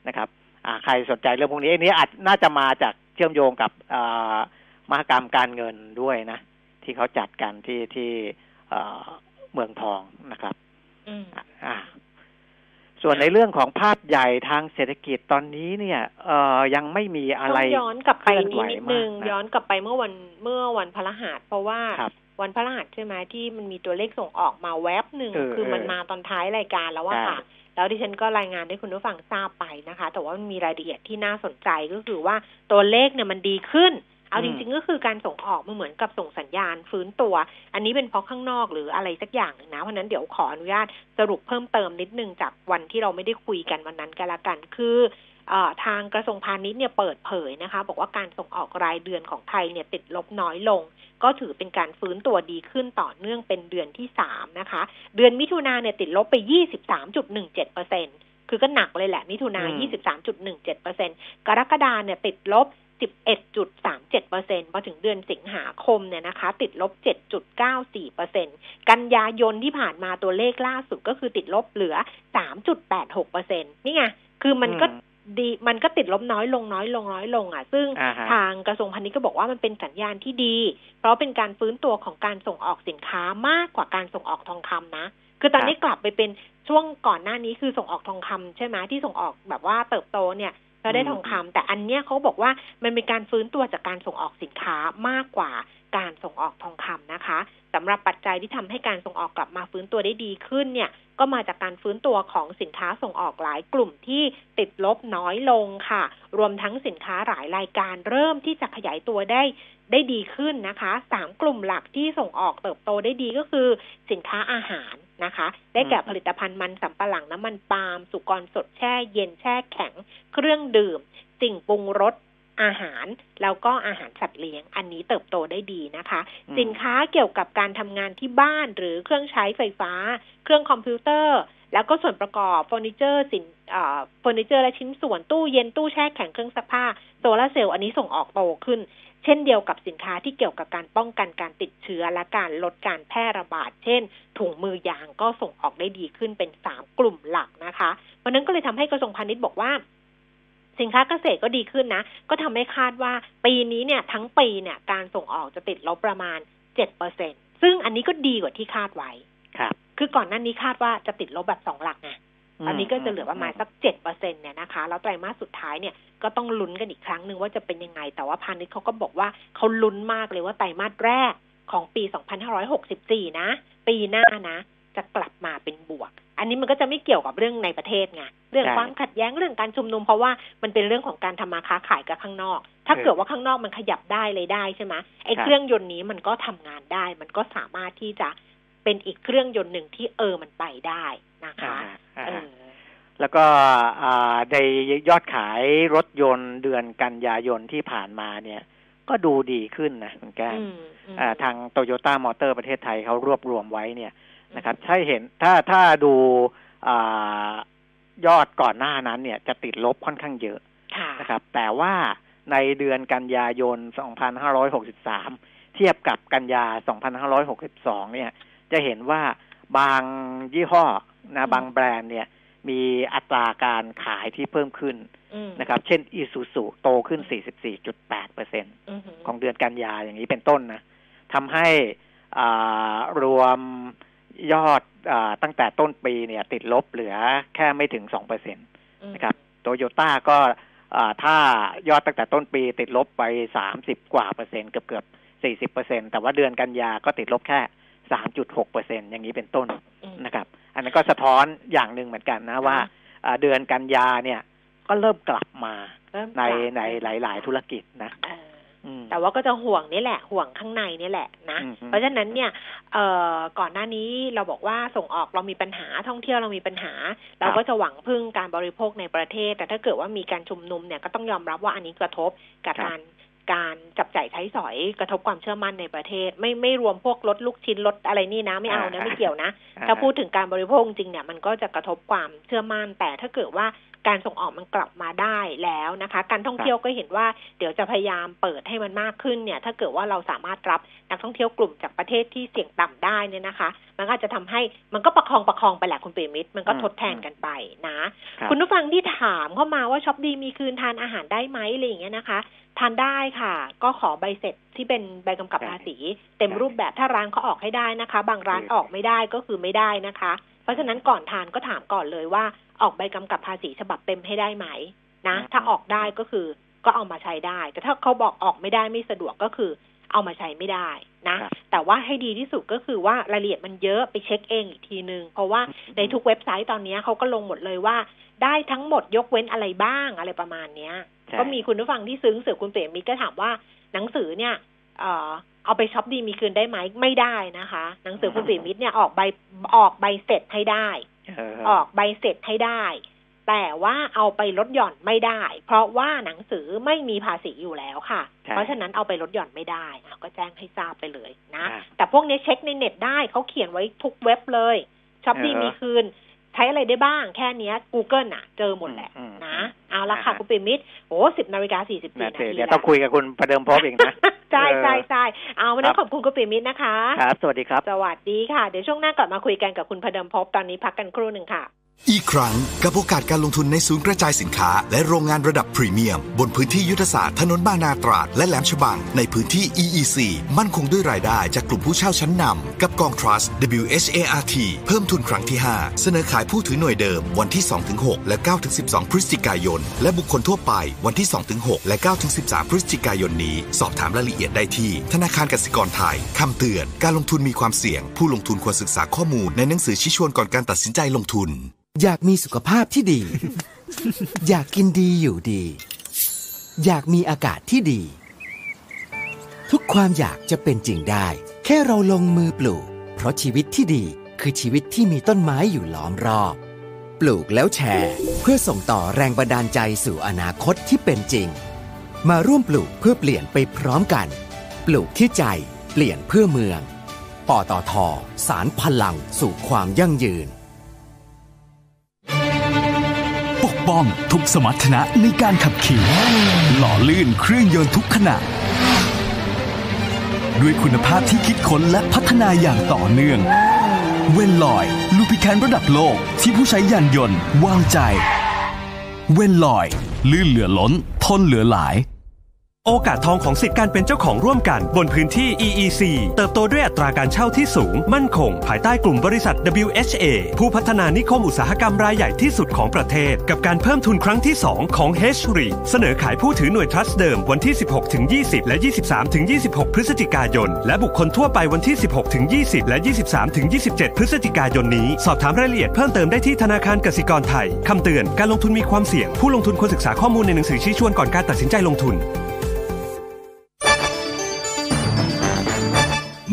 นะครับอ่าใครสนใจเรื่องพวกนี้อันนี้อาจน่าจะมาจากเชื่อมโยงกับอ่ามหกรรมการเงินด้วยนะ ที่เขาจัดกันที่ที่เอ่อเมืองทองนะครับอืมอ่าส่วนในเรื่องของภาพใหญ่ทางเศรษฐกิจตอนนี้เนี่ยเอ่อยังไม่มีอะไรต้องย้อนกลับไปเคลื่อนนิไหดวนิดนึงมากนะย้อนกลับไปเมื่อวันเมื่อวันพฤหัสเพราะว่าครับ วันพฤหัสใช่ไหมที่มันมีตัวเลขส่งออกมาแวบหนึ่งเออคือมันเออมาตอนท้ายรายการแล้วว่าใช่ค่ะ แล้วดิฉันก็รายงานให้คุณผู้ฟังทราบไปนะคะ แต่ว่ามันมีรายละเอียดที่น่าสนใจก็คือว่าตัวเลขเนี่ยมันดีขึ้นเอาจริงๆก็คือการส่งออกมันเหมือนกับส่งสัญญาณฟื้นตัว อันนี้เป็นเพราะข้างนอกหรืออะไรสักอย่างหนึ่งนะ เพราะฉะนั้นเดี๋ยวขออนุญาตสรุปเพิ่มเติมนิดนึงจากวันที่เราไม่ได้คุยกันวันนั้นกันละกัน คือเออ ทางกระทรวงพาณิชย์เนี่ยเปิดเผยนะคะ บอกว่าการส่งออกรายเดือนของไทยเนี่ยติดลบน้อยลง ก็ถือเป็นการฟื้นตัวดีขึ้นต่อเนื่องเป็นเดือนที่สามนะคะ เดือนมิถุนาเนี่ยติดลบไปยี่สิบสามจุดหนึ่งเจ็ดเปอร์เซ็นคือก็หนักเลยแหละ มิถุนาอืมยี่สิบสามจุดหนึ่งเจ็ดเปอร์เซ็นกรกฎาเนี่ยติดลบสิบเอ็ดจุดสามเจ็ดเปอร์เซ็นพอถึงเดือนสิงหาคมเนี่ยนะคะ ติดลบเจ็ดจุดเก้าสี่เปอร์เซ็นกันยายนที่ผ่านมาตัวเลขล่าสุดก็คือติดลบเหลือสามจุดแปดหกเปอร์เซ็นนี่ไง คือมันก็อืม ดีมันก็ติดลบน้อยลงน้อยลงน้อยลงอะ ซึ่งอ่าฮะทางกระทรวงพาณิชย์ก็บอกว่ามันเป็นสัญญาณที่ดี เพราะเป็นการฟื้นตัวของการส่งออกสินค้ามากกว่าการส่งออกทองคำนะ คือตอนนี้กลับไปเป็นช่วงก่อนหน้านี้คือส่งออกทองคำใช่ไหมที่ส่งออกแบบว่าเติบโตเนี่ย เราได้ทองคำแต่อันเนี้ยเขาบอกว่ามันเป็นการฟื้นตัวจากการส่งออกสินค้ามากกว่าการส่งออกทองคำนะคะสำหรับปัจจัยที่ทำให้การส่งออกกลับมาฟื้นตัวได้ดีขึ้นเนี่ย ก็มาจากการฟื้นตัวของสินค้าส่งออกหลายกลุ่มที่ติดลบน้อยลงค่ะ รวมทั้งสินค้าหลายรายการเริ่มที่จะขยายตัวได้ได้ดีขึ้นนะคะสามกลุ่มหลักที่ส่งออกเติบโตได้ดีก็คือ สินค้าอาหาร นะคะ ได้แก่อืมผลิตภัณฑ์มันสำปะหลังน้ำมันปาล์มสุกรสดแช่เย็นแช่แข็ง เครื่องดื่ม สิ่งปรุงรสอาหารแล้วก็อาหารสัตว์เลี้ยง อันนี้เติบโตได้ดีนะคะอืมสินค้าเกี่ยวกับการทำงานที่บ้านหรือเครื่องใช้ไฟฟ้า เครื่องคอมพิวเตอร์ แล้วก็ส่วนประกอบเฟอร์นิเจอร์สินเอ่อเฟอร์นิเจอร์และชิ้นส่วนตู้เย็นตู้แช่แข็งเครื่องซักผ้าโซลาร์เซลล์อันนี้ส่งออกโตขึ้น เช่นเดียวกับสินค้าที่เกี่ยวกับการป้องกันการติดเชื้อและการลดการแพร่ระบาด เช่น ถุงมือยางก็ส่งออกได้ดีขึ้นเป็นสามกลุ่มหลักนะคะเพราะฉะนั้นก็เลยทำให้กระทรวงพาณิชย์บอกว่าสินค้าเกษตรก็ดีขึ้นนะ ก็ทำให้คาดว่าปีนี้เนี่ยทั้งปีเนี่ยการส่งออกจะติดลบประมาณเจ็ดเปอร์เซ็นซึ่งอันนี้ก็ดีกว่าที่คาดไว้ครับคือก่อนหน้านี้คาดว่าจะติดลบแบบสองหลักไง ตอนนี้ก็จะเหลือประมาณสักเจ็ดเปอร์เซ็นเนี่ยนะคะ แล้วไตรมาสสุดท้ายเนี่ยก็ต้องลุ้นกันอีกครั้งหนึ่งว่าจะเป็นยังไง แต่ว่าพาณิชย์เขาก็บอกว่าเขาลุ้นมากเลยว่าไตรมาสแรกของปี 2564 นะ ปีหน้านะ จะกลับมาเป็นบวก อันนี้มันก็จะไม่เกี่ยวกับเรื่องในประเทศไง เรื่องใช่ความขัดแย้งเรื่องการชุมนุมเพราะว่ามันเป็นเรื่องของการทำมาค้าขายกับข้างนอก ถ้าเออเกิดว่าข้างนอกมันขยับได้เลยได้ใช่ไหมไอ้ครับเครื่องยนต์นี้มันก็ทำงานได้ มันก็สามารถที่จะ เป็นอีกเครื่องยนต์หนึ่งที่เออมันไปได้นะคะอ่าเออ่าอแล้วก็อ่าในยอดขายรถยนต์เดือนกันยายนที่ผ่านมาเนี่ย ก็ดูดีขึ้นนะคุณแก้มอืมอืมอ่าทางโตโยต้ามอเตอร์ประเทศไทยเขารวบรวมไว้เนี่ยนะครับ ใช่เห็นถ้าถ้าดูอ่ายอดก่อนหน้านั้นเนี่ยจะติดลบค่อนข้างเยอะค่ะนะครับ แต่ว่าในเดือนกันยายน 2563 เทียบกับกันยา 2562 เนี่ย จะเห็นว่าบางยี่ห้อนะบางแบรนด์เนี่ยมีอัตราการขายที่เพิ่มขึ้นอืมนะครับ เช่นอีซูซูโตขึ้น 44.8เปอร์เซ็นอือหือของเดือนกันยาอย่างนี้เป็นต้นนะทำให้อ่ารวมยอดอาตั้งแต่ต้นปีเนี่ย ติดลบเหลือแค่ไม่ถึงสองเปอร์เซ็นตอืมนะครับโตโยต้าก็อ่าถ้ายอดตั้งแต่ต้นปีติดลบไปสามสิบกว่าเปอร์เซ็นต์เกือบเกือบสี่สิบเปอร์เซ็นแต่ว่าเดือนกันยาก็ติดลบแค่ สามจุดหกเปอร์เซ็นอย่างนี้เป็นต้นอืมนะครับ อันนั้นก็สะท้อนอย่างหนึ่งเหมือนกันนะว่าอ่าเดือนกันยาเนี่ยก็เริ่มกลับมาเริ่มในกลับในหลาย ๆ ธุรกิจนะเอออืมแต่ว่าก็จะห่วงนี่แหละ ห่วงข้างในนี่แหละนะอืมเพราะฉะนั้นเนี่ยเอ่อก่อนหน้านี้เราบอกว่าส่งออกเรามีปัญหาท่องเที่ยวเรามีปัญหา เราก็จะหวังพึ่งการบริโภคในประเทศ แต่ถ้าเกิดว่ามีการชุมนุมเนี่ยก็ต้องยอมรับว่าอันนี้กระทบกับครับการ การจับจ่ายใช้สอยกระทบความเชื่อมั่นในประเทศ ไม่ไม่รวมพวกรถลูกชิ้นรถอะไรนี่นะไม่เอานะไม่เกี่ยวนะ ถ้าพูดถึงการบริโภคจริงเนี่ยมันก็จะกระทบความเชื่อมั่น แต่ถ้าเกิดว่าการส่งออกมันกลับมาได้แล้วนะคะ การท่องเที่ยวก็เห็นว่าเดี๋ยวจะพยายามเปิดให้มันมากขึ้นเนี่ย ถ้าเกิดว่าเราสามารถรับนักท่องเที่ยวกลุ่มจากประเทศที่เสี่ยงต่ำได้เนี่ยนะคะ มันก็อาจจะทำให้มันก็ประคองประคองไปแหละคุณเปรมิตรมันก็อืมทดแทนกันไปนะรับคุณผู้ฟังที่ถามเข้ามาว่าช็อปดีมีคืนทานอาหารได้ไหมอะไรอย่างเงี้ยนะคะ ทานได้ค่ะ ก็ขอใบเสร็จที่เป็นใบกำกับใช่ภาษี เต็มใช่รูปแบบถ้าร้านเขาออกให้ได้นะคะ บางร้านคือออกไม่ได้ก็คือไม่ได้นะคะ เพราะฉะนั้นก่อนทานก็ถามก่อนเลยว่าออกใบกำกับภาษีฉบับเต็มให้ได้ไหมนะ ถ้าออกได้ก็คือก็เอามาใช้ได้ แต่ถ้าเขาบอกออกไม่ได้ไม่สะดวกก็คือเอามาใช้ไม่ได้นะครับ แต่ว่าให้ดีที่สุดก็คือว่ารายละเอียดมันเยอะไปเช็คเองอีกทีนึง เพราะว่าในทุกเว็บไซต์ตอนนี้เขาก็ลงหมดเลยว่า ได้ทั้งหมดยกเว้นอะไรบ้างอะไรประมาณเนี้ยใช่ก็มีคุณผู้ฟังที่ซื้อหนังสือคุณเปรมมิตรก็ถามว่าหนังสือเนี่ยเอ่อเอาไปช็อปดีมีคืนได้ไหมไม่ได้นะคะ หนังสือคุณเปรมมิตรเนี่ยออกใบออกใบเสร็จให้ได้เออออกใบเสร็จให้ได้ แต่ว่าเอาไปลดหย่อนไม่ได้ เพราะว่าหนังสือไม่มีภาษีอยู่แล้วค่ะใช่เพราะฉะนั้นเอาไปลดหย่อนไม่ได้อะก็แจ้งให้ทราบไปเลยนะอ่าแต่พวกนี้เช็คในเน็ตได้เขาเขียนไว้ทุกเว็บเลยช็อปดีเออมีคืนใช้อะไรได้บ้างแค่เนี้ย Google อะ เจอหมดแหละอืมอืมนะ เอาละค่ะอ่าคุณปิ่มมิตรโอ้สิบนาฬิกาสี่สิบสี่นะนาเดี๋ยวทีเดี๋ยวแล้ต้องคุยกับคุณประเดิมพบอีกนะ ใช่เออใช่ใช่เอาวันนี้ครับขอบคุณคุณปิ่มมิตรนะคะ ครับ สวัสดีครับ สวัสดีค่ะ เดี๋ยวช่วงหน้ากลับมาคุยกันกับคุณพเดิมพบตอนนี้พักกันครู่หนึ่งค่ะอีกครั้งกับโอกาสการลงทุนในศูนย์กระจายสินค้า และโรงงานระดับพรีเมียม บนพื้นที่ยุทธศาสตร์ถนนบางนาตราด และแหลมฉบัง ในพื้นที่ EEC มั่นคงด้วยรายได้จากกลุ่มผู้เช่าชั้นนำกับกอง Trust WHART เพิ่มทุนครั้งที่ 5 เสนอขายผู้ถือหน่วยเดิมวันที่ 2-6 และ 9-12 พฤศจิกายน และบุคคลทั่วไปวันที่ 2-6 และ 9-13 พฤศจิกายนนี้ สอบถามรายละเอียดได้ที่ ธนาคารกสิกรไทย คำเตือน การลงทุนมีความเสี่ยง ผู้ลงทุนควรศึกษาข้อมูลในหนังสือชี้ชวนก่อนการตัดสินใจลงทุน อยากมีสุขภาพที่ดี อยากกินดีอยู่ดี อยากมีอากาศที่ดี ทุกความอยากจะเป็นจริงได้ แค่เราลงมือปลูก เพราะชีวิตที่ดีคือชีวิตที่มีต้นไม้อยู่ล้อมรอบ ปลูกแล้วแชร์ เพื่อส่งต่อแรงบันดาลใจสู่อนาคตที่เป็นจริง มาร่วมปลูกเพื่อเปลี่ยนไปพร้อมกัน ปลูกที่ใจ เปลี่ยนเพื่อเมือง ปตทสารพลังสู่ความยั่งยืน ปกป้องทุกสมรรถนะในการขับขี่ หล่อลื่นเครื่องยนต์ทุกขณะ ด้วยคุณภาพที่คิดค้นและพัฒนาอย่างต่อเนื่อง เวนลอย ลูพิแคนระดับโลกที่ผู้ใช้ยานยนต์วางใจ เวนลอย ลื่นเหลือล้น ทนเหลือหลาย โอกาสทองของสิทธิการเป็นเจ้าของร่วมกัน บนพื้นที่ EEC เติบโตด้วยอัตราการเช่าที่สูง มั่นคง ภายใต้กลุ่มบริษัท WHA ผู้พัฒนานิคมอุตสาหกรรมรายใหญ่ที่สุดของประเทศ กับการเพิ่มทุนครั้งที่ 2 ของ h r e เสนอขายผู้ถือหน่วยทรัสต์เดิมวันที่ 16-20 และ 23-26 พฤศจิกายน และบุคคลทั่วไปวันที่ 16-20 และ 23-27 พฤศจิกายนนี้ สอบถามรายละเอียดเพิ่มเติมได้ที่ธนาคารกสิกรไทยคำเตือนการลงทุนมีความเสี่ยง ผู้ลงทุนควรศึกษาข้อมูลในหนังสือชี้ชวนก่อนการตัดสินใจลงทุน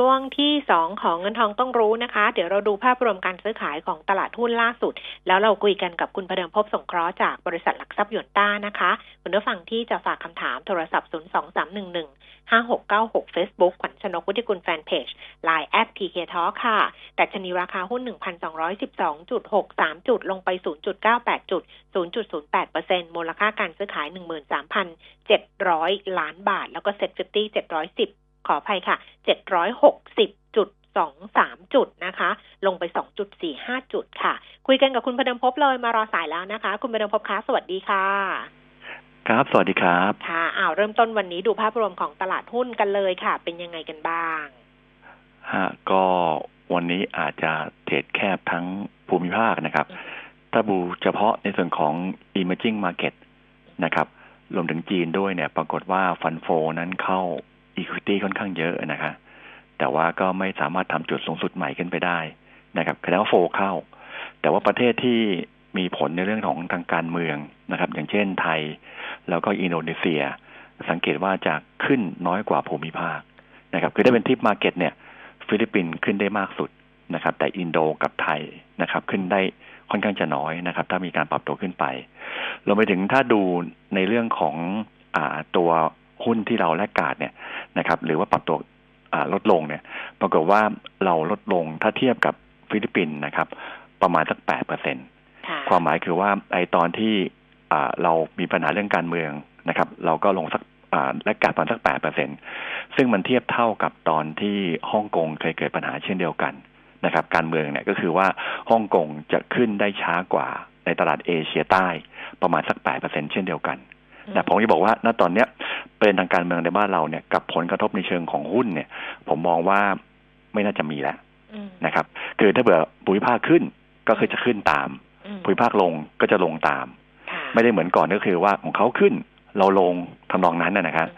ช่วงที่สองของเงินทองต้องรู้นะคะ เดี๋ยวเราดูภาพรวมการซื้อขายของตลาดหุ้นล่าสุด แล้วเราคุยกันกับคุณประเดิมพบสงเคราะห์จากบริษัทหลักทรัพย์หยวนต้านะคะคุณผู้ฟังที่จะฝากคำถามโทรศัพท์ 0 2 3 1 1 5 6 9 6 Facebook ขวัญชนกวุฒิกุลแฟนเพจ Line แอด PK Talk ค่ะแต่ชนีราคาหุ้น 1,212.63 จุดลงไป 0.98 จุด 0.08%มูลค่าการซื้อขาย 13,700 ล้านบาท แล้วก็เซ็ต50 710 ขออภัยค่ะ760จุดสองสามจุดนะคะ ลงไปสองจุดสี่ห้าจุดค่ะ คุยกันกับคุณพดมพบเลยมารอสายแล้วนะคะ คุณพดมพบคะสวัสดีค่ะ ครับ สวัสดีครับค่ะอ้าวเริ่มต้นวันนี้ดูภาพรวมของตลาดหุ้นกันเลยค่ะ เป็นยังไงกันบ้างฮะก็วันนี้อาจจะเทรดแคบทั้งภูมิภาคนะครับ ถ้าดูเฉพาะในส่วนของ emerging market นะครับ รวมถึงจีนด้วยเนี่ย ปรากฏว่าฟันโฟนั้นเข้า equity ค่อนข้างเยอะนะคะ แต่ว่าก็ไม่สามารถทำจุดสูงสุดใหม่ขึ้นไปได้นะครับแสดงว่า flow เข้า แต่ว่าประเทศที่มีผลในเรื่องของทางการเมืองนะครับ อย่างเช่นไทย แล้วก็อินโดนีเซีย สังเกตว่าจะขึ้นน้อยกว่าภูมิภาคนะครับ คือได้เป็น TIP market เนี่ย ฟิลิปปินส์ขึ้นได้มากสุดนะครับ แต่อินโดกับไทยนะครับ ขึ้นได้ค่อนข้างจะน้อยนะครับ ถ้ามีการปรับตัวขึ้นไปเราไปถึงถ้าดูในเรื่องของอตัว หุ้นที่เรา laggard เนี่ยนะครับหรือว่าปรับตัวลดลงเนี่ย ปรากฏว่าเราลดลงถ้าเทียบกับฟิลิปปินส์นะครับ ประมาณสักแปดเปอร์เซ็นความหมายคือว่าไอตอนที่เรามีปัญหาเรื่องการเมืองนะครับ เราก็ลงสัก laggard ประมาณสักแปดเปอร์เซ็นซึ่งมันเทียบเท่ากับตอนที่ฮ่องกงเคยเกิดปัญหาเช่นเดียวกันนะครับ การเมืองเนี่ยก็คือว่าฮ่องกงจะขึ้นได้ช้ากว่าในตลาดเอเชียใต้ประมาณสักแปดเปอร์เซ็นเช่นเดียวกัน นะผมจะบอกว่าณตอนเนี้ยเป็นทางการเมืองในบ้านเราเนี่ยกับผลกระทบในเชิงของหุ้นเนี่ย ผมมองว่าไม่น่าจะมีแล้วนะครับ คือถ้าเผื่อภูมิภาคขึ้นก็คือจะขึ้นตามภูมิภาคลงก็จะลงตาม ไม่ได้เหมือนก่อนก็คือว่าของเขาขึ้น เราลงทำนองนั้นนะครับ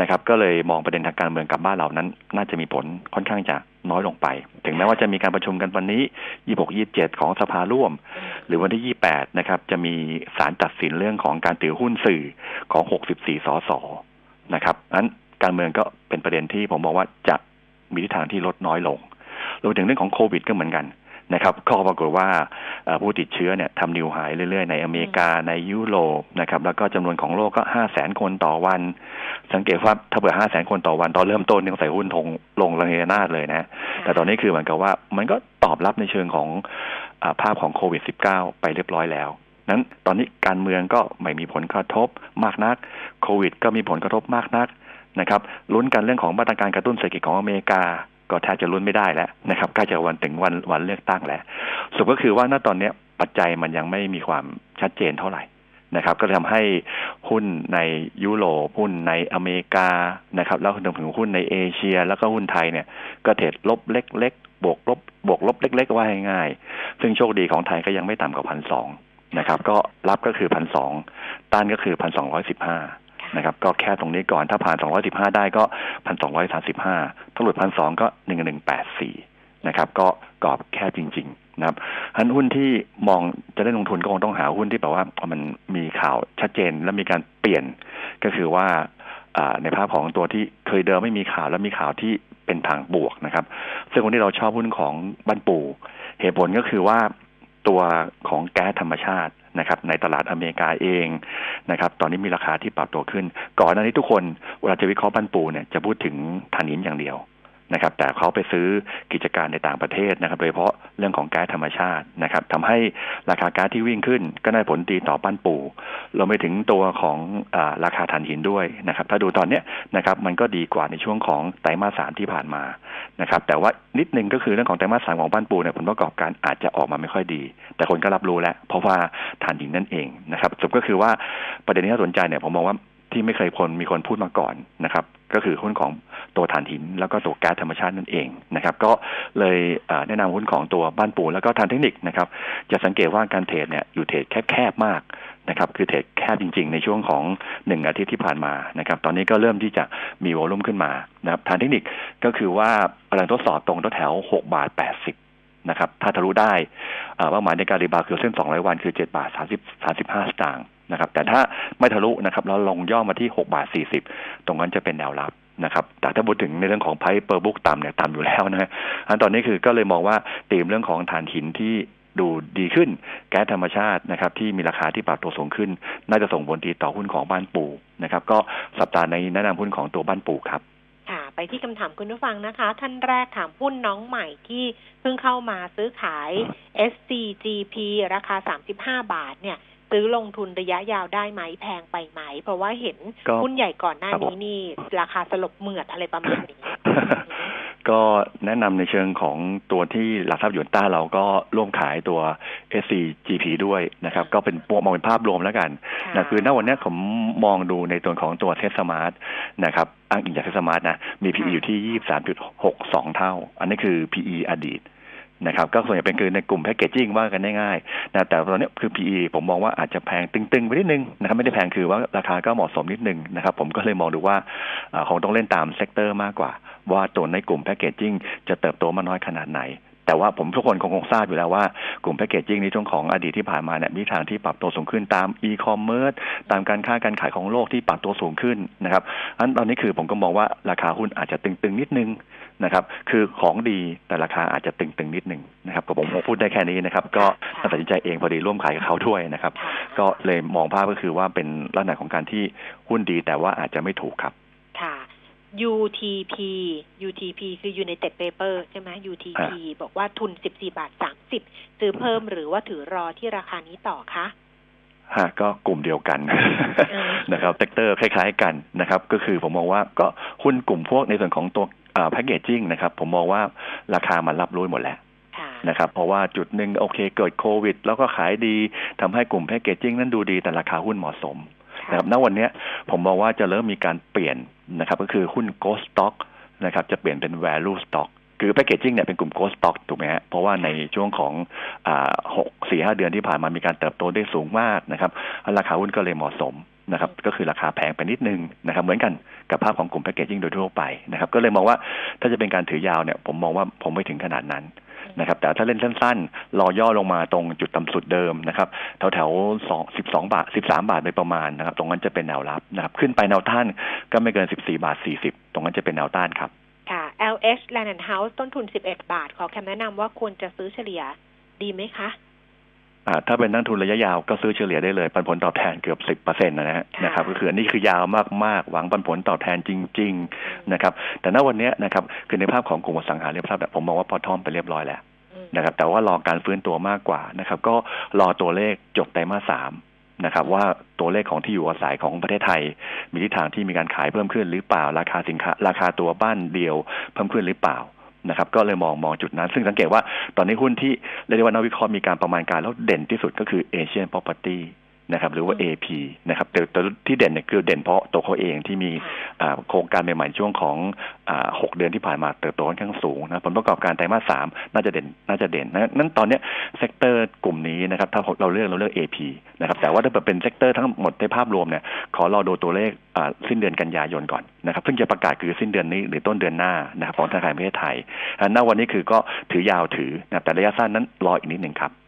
นะครับ ก็เลยมองประเด็นทางการเมืองกับบ้านเรานั้น น่าจะมีผลค่อนข้างจะน้อยลงไป ถึงแม้ว่าจะมีการประชุมกันวันนี้ 26 27 ของสภาร่วม หรือวันที่ 28 นะครับ จะมีสารตัดสินเรื่องของการถือหุ้นสื่อของ 64 สส นะครับนั้นการเมืองก็เป็นประเด็นที่ผมบอกว่าจะมีทิศทางที่ลดน้อยลงรวมถึงเรื่องของโควิดก็เหมือนกัน นะครับก็ปรากฏว่าผู้ติดเชื้อเนี่ยทำนิวไฮเรื่อยๆ ในอเมริกาในยุโรปนะครับแล้วก็จำนวนของโลกก็ห้าแสนคนต่อวัน สังเกตว่าถ้าเผื่อห้าแสนคนต่อวันตอนเริ่มต้นเนี่ยใส่หุ้นทงลงระเงนาดเลยนะ แต่ตอนนี้คือเหมือนกับว่ามันก็ตอบรับในเชิงของอภาพของโควิด -19 ไปเรียบร้อยแล้วนั้นตอนนี้การเมืองก็ไม่มีผลกระทบมากนัก โควิด ก็มีผลกระทบมากนักนะครับลุ้นกันเรื่องของมาตรการกระตุ้นเศรษฐกิจของอเมริกา ก็แทบจะลุ้นไม่ได้แล้วนะครับใกล้จะวันถึงวันวันเลือกตั้งแล้วสุดก็คือว่าณตอนนี้ปัจจัยมันยังไม่มีความชัดเจนเท่าไหร่นะครับ ก็ทำให้หุ้นในยุโรปหุ้นในอเมริกานะครับ แล้วรวมถึงหุ้นในเอเชีย แล้วก็หุ้นไทยเนี่ย ก็เทรดลบเล็กๆบวกลบบวกลบเล็ก ๆ ว่าง่ายๆซึ่งโชคดีของไทยก็ยังไม่ต่ำกว่าพันสองนะครับ ก็รับก็คือพันสองต้านก็คือพันสองร้อยสิบห้า นะครับก็แค่ตรงนี้ก่อนถ้าผ่าน 215 ได้ก็ 1,235ถ้าหลุด1,200 ก็ 1184 นะครับก็กรอบแค่จริง ๆ นะครับหันหุ้นที่มองจะได้ลงทุนก็คงต้องหาหุ้นที่แบบว่ามันมีข่าวชัดเจนและมีการเปลี่ยนก็คือว่าในภาพของตัวที่เคยเดิมไม่มีข่าวแล้วมีข่าวที่เป็นทางบวกนะครับ ซึ่งวันนี้เราชอบหุ้นของบ้านปู่ เหตุผลก็คือว่าตัวของแก๊สธรรมชาติ นะครับในตลาดอเมริกาเองนะครับตอนนี้มีราคาที่ปรับตัวขึ้น ก่อนหน้านี้ทุกคนเวลาจะวิเคราะห์บันปูเนี่ยจะพูดถึงถ่านหินอย่างเดียว นะครับ แต่เขาไปซื้อกิจการในต่างประเทศนะครับ โดยเฉพาะเรื่องของแก๊สธรรมชาตินะครับทำให้ราคาแก๊สที่วิ่งขึ้น ก็ได้ผลดีต่อบ้านปูเราไปถึงตัวของอราคาถ่านหินด้วยนะครับ ถ้าดูตอนเนี้ยนะครับ มันก็ดีกว่าในช่วงของไตรมาสสามที่ผ่านมานะครับ แต่ว่านิดนึงก็คือเรื่องของไตรมาสสามของบ้านปูเนี่ยผลประกอบการอาจจะออกมาไม่ค่อยดี แต่คนก็รับรู้แล้ว เพราะว่าถ่านหินนั่นเองนะครับสรุปก็คือว่าประเด็นที่น่าสนใจเนี่ยผมมองว่า ที่ไม่เคยคนมีคนพูดมาก่อนนะครับ ก็คือหุ้นของตัวถ่านหิน แล้วก็ตัวแก๊สธรรมชาตินั่นเองนะครับ ก็เลยแนะนำหุ้นของตัวบ้านปูแล้วก็ทางเทคนิคนะครับ จะสังเกตว่าการเทรดเนี่ยอยู่เทรดแคบๆมากนะครับคือเทรดแคบจริง ๆ ในช่วงของหนึ่งอาทิตย์ที่ผ่านมานะครับตอนนี้ก็เริ่มที่จะมีวอลุ่มขึ้นมานะครับทางเทคนิคก็คือว่าพลังทดสอบตรงแถวหกบาทแปดสิบนะครับถ้าทะลุได้เป้าหมายในการ rebound คือเส้นสองร้อยวันคือเจ็ดบาทสามสิบสามสิบห้าสตางค์ นะครับแต่ถ้าไม่ทะลุนะครับแล้วลงย่อมาที่หกบาทสี่สิบตรงนั้นจะเป็นแนวรับนะครับแต่ถ้าพูดถึงในเรื่องของ price per book ต่ำเนี่ยต่ำอยู่แล้วนะฮะอันตอนนี้คือก็เลยมองว่าตีมเรื่องของถ่านหินที่ดูดีขึ้น แก๊สธรรมชาตินะครับที่มีราคาที่ปรับตัวสูงขึ้น น่าจะส่งผลดีต่อหุ้นของบ้านปู่นะครับ ก็สัปดาห์ในแนะนำหุ้นของตัวบ้านปู่ครับค่ะ ไปที่คำถามคุณผู้ฟังนะคะ ท่านแรกถามหุ้นน้องใหม่ที่เพิ่งเข้ามาซื้อขาย SCGP ราคา 35 บาทเนี่ย ซื้อลงทุนระยะยาวได้ไหมแพงไปไหม เพราะว่าเห็นหุ้นใหญ่ก่อนหน้านี้นี่ราคาสลบเหมือดอะไรประมาณนี้ ก็แนะนำในเชิงของตัวที่หลักทรัพย์หยวนต้าเราก็ร่วมขายตัว SCGP ด้วยนะครับ ก็เป็นมองเป็นภาพรวมแล้วกันนะคือณวันนี้ผมมองดูในตัวของตัว SETSMART นะครับอ้างอิงจาก SETSMART นะมี PE อยู่ที่ 23.62 เท่า อันนี้คือ PE อดีต นะครับก็ส่วนใหญ่เป็นคือในกลุ่ม packaging ว่ากันง่ายๆนะแต่ตอนนี้คือ PE ผมมองว่าอาจจะแพงตึงๆไปนิดนึงนะครับไม่ได้แพงคือว่าราคาก็เหมาะสมนิดนึงนะครับผมก็เลยมองดูว่าคงต้องเล่นตาม sector มากกว่า ว่าตัวในกลุ่ม packaging จะเติบโตมากน้อยขนาดไหนแต่ว่าผมทุกคนคงคงทราบอยู่แล้วว่ากลุ่ม packaging ในช่วงของอดีตที่ผ่านมาเนี่ยมีทางที่ปรับตัวสูงขึ้นตามอีคอมเมิร์ซตามการค้าการขายของโลกที่ปรับตัวสูงขึ้นนะครับอันตอนนี้คือผมก็มองว่าราคาหุ้นอาจจะตึงๆนิดนึง นะครับ คือของดีแต่ราคาอาจจะตึงๆนิดนึงนะครับก็ผมพูดได้แค่นี้นะครับ ก็ตัดสินใจเองพอดีร่วมขายกับเขาด้วยนะครับ ก็เลยมองภาพก็คือว่าเป็นลักษณะของการที่หุ้นดีแต่ว่าอาจจะไม่ถูกครับ ค่ะ UTP UTP คือ United Paper ใช่ไหม UTP บอกว่าทุน 14 บาท 30 ซื้อเพิ่มหรือว่าถือรอที่ราคานี้ต่อคะฮะก็กลุ่มเดียวกันนะครับ sector คล้าย ๆ กันนะครับ ก็คือผมมองว่าก็หุ้นกลุ่มพวกในส่วนของตัว packaging นะครับ ผมมองว่าราคามันรับรู้หมดแล้วนะครับเพราะว่าจุดหนึ่งโอเคเกิดโควิด แล้วก็ขายดีทำให้กลุ่ม packaging นั้นดูดีแต่ราคาหุ้นเหมาะสมนะครับณวันนี้ผมมองว่าจะเริ่มมีการเปลี่ยนนะครับก็คือหุ้น growth stock นะครับจะเปลี่ยนเป็น value stock คือ packaging เนี่ยเป็นกลุ่ม growth stock ถูกไหมฮะเพราะว่าในช่วงของอ่าหกสี่ห้าเดือนที่ผ่านมามีการเติบโตได้สูงมากนะครับราคาหุ้นก็เลยเหมาะสม นะครับก็คือราคาแพงไปนิดนึงนะครับเหมือนกันกับภาพของกลุ่มแพคเกจิ้งโดยทั่วไปนะครับก็เลยมองว่าถ้าจะเป็นการถือยาวเนี่ยผมมองว่าผมไม่ถึงขนาดนั้นนะครับแต่ถ้าเล่นสั้นๆ รอย่อลงมาตรงจุดต่าสุดเดิมนะครับแถวแถวสองสิบสองบาทสิบสามบาทโดยประมาณนะครับ ตรงนั้นจะเป็นแนวรับนะครับ ขึ้นไปแนวต้านก็ไม่เกินสิบสี่บาทสี่สิบตรงนั้นจะเป็นแนวต้านครับ ค่ะ LH Land and House ต้นทุนสิบเอ็ดบาท ขอคำแนะนำว่าควรจะซื้อเฉลี่ยดีไหมคะ ถ้าเป็นนักทุนระยะยาวก็ซื้อเฉลี่ยได้เลย ปันผลตอบแทนเกือบสิบเปอร์เซ็นต์นะฮะนะครับก็คืออันนี้คือยาวมากๆ หวังปันผลตอบแทนจริง ๆนะครับ แต่ณวันนี้นะครับคือในภาพของกลุ่มสังหาริมทรัพย์ผมมองว่าพอทอมไปเรียบร้อยแล้วนะครับแต่ว่ารอการฟื้นตัวมากกว่านะครับ ก็รอตัวเลขจบไตรมาสสามนะครับว่าตัวเลขของที่อยู่อาศัยของประเทศไทย มีทิศทางที่มีการขายเพิ่มขึ้นหรือเปล่าราคาสินค้าราคาตัวบ้านเดียวเพิ่มขึ้นหรือเปล่า นะครับก็เลยมองมองจุดนั้น ซึ่งสังเกตว่าตอนนี้หุ้นที่เรียกว่านักวิเคราะห์มีการประมาณการแล้วเด่นที่สุดก็คือเอเชียน Property นะครับหรือว่า AP นะครับแต่แต่ที่เด่นเนี่ยคือเด่นเพราะตัวเขาเองที่มีโครงการใหม่ๆช่วงของหกเดือนที่ผ่านมาเติบโตค่อนข้างสูงนะผลประกอบการไตรมาสสามน่าจะเด่นน่าจะเด่นนั้นตอนนี้ sector กลุ่มนี้นะครับถ้าเราเลือกเราเลือก AP นะครับแต่ว่าถ้าเป็น sector ทั้งหมดในภาพรวมเนี่ยขอรอดูตัวเลขสิ้นเดือนกันยายนก่อนนะครับซึ่งจะประกาศคือสิ้นเดือนนี้หรือต้นเดือนหน้านะครับของธนาคารประเทศไทยณวันนี้คือก็ถือยาวถือนะแต่ระยะสั้นนั้นรออีกนิดหนึ่งครับค่ะ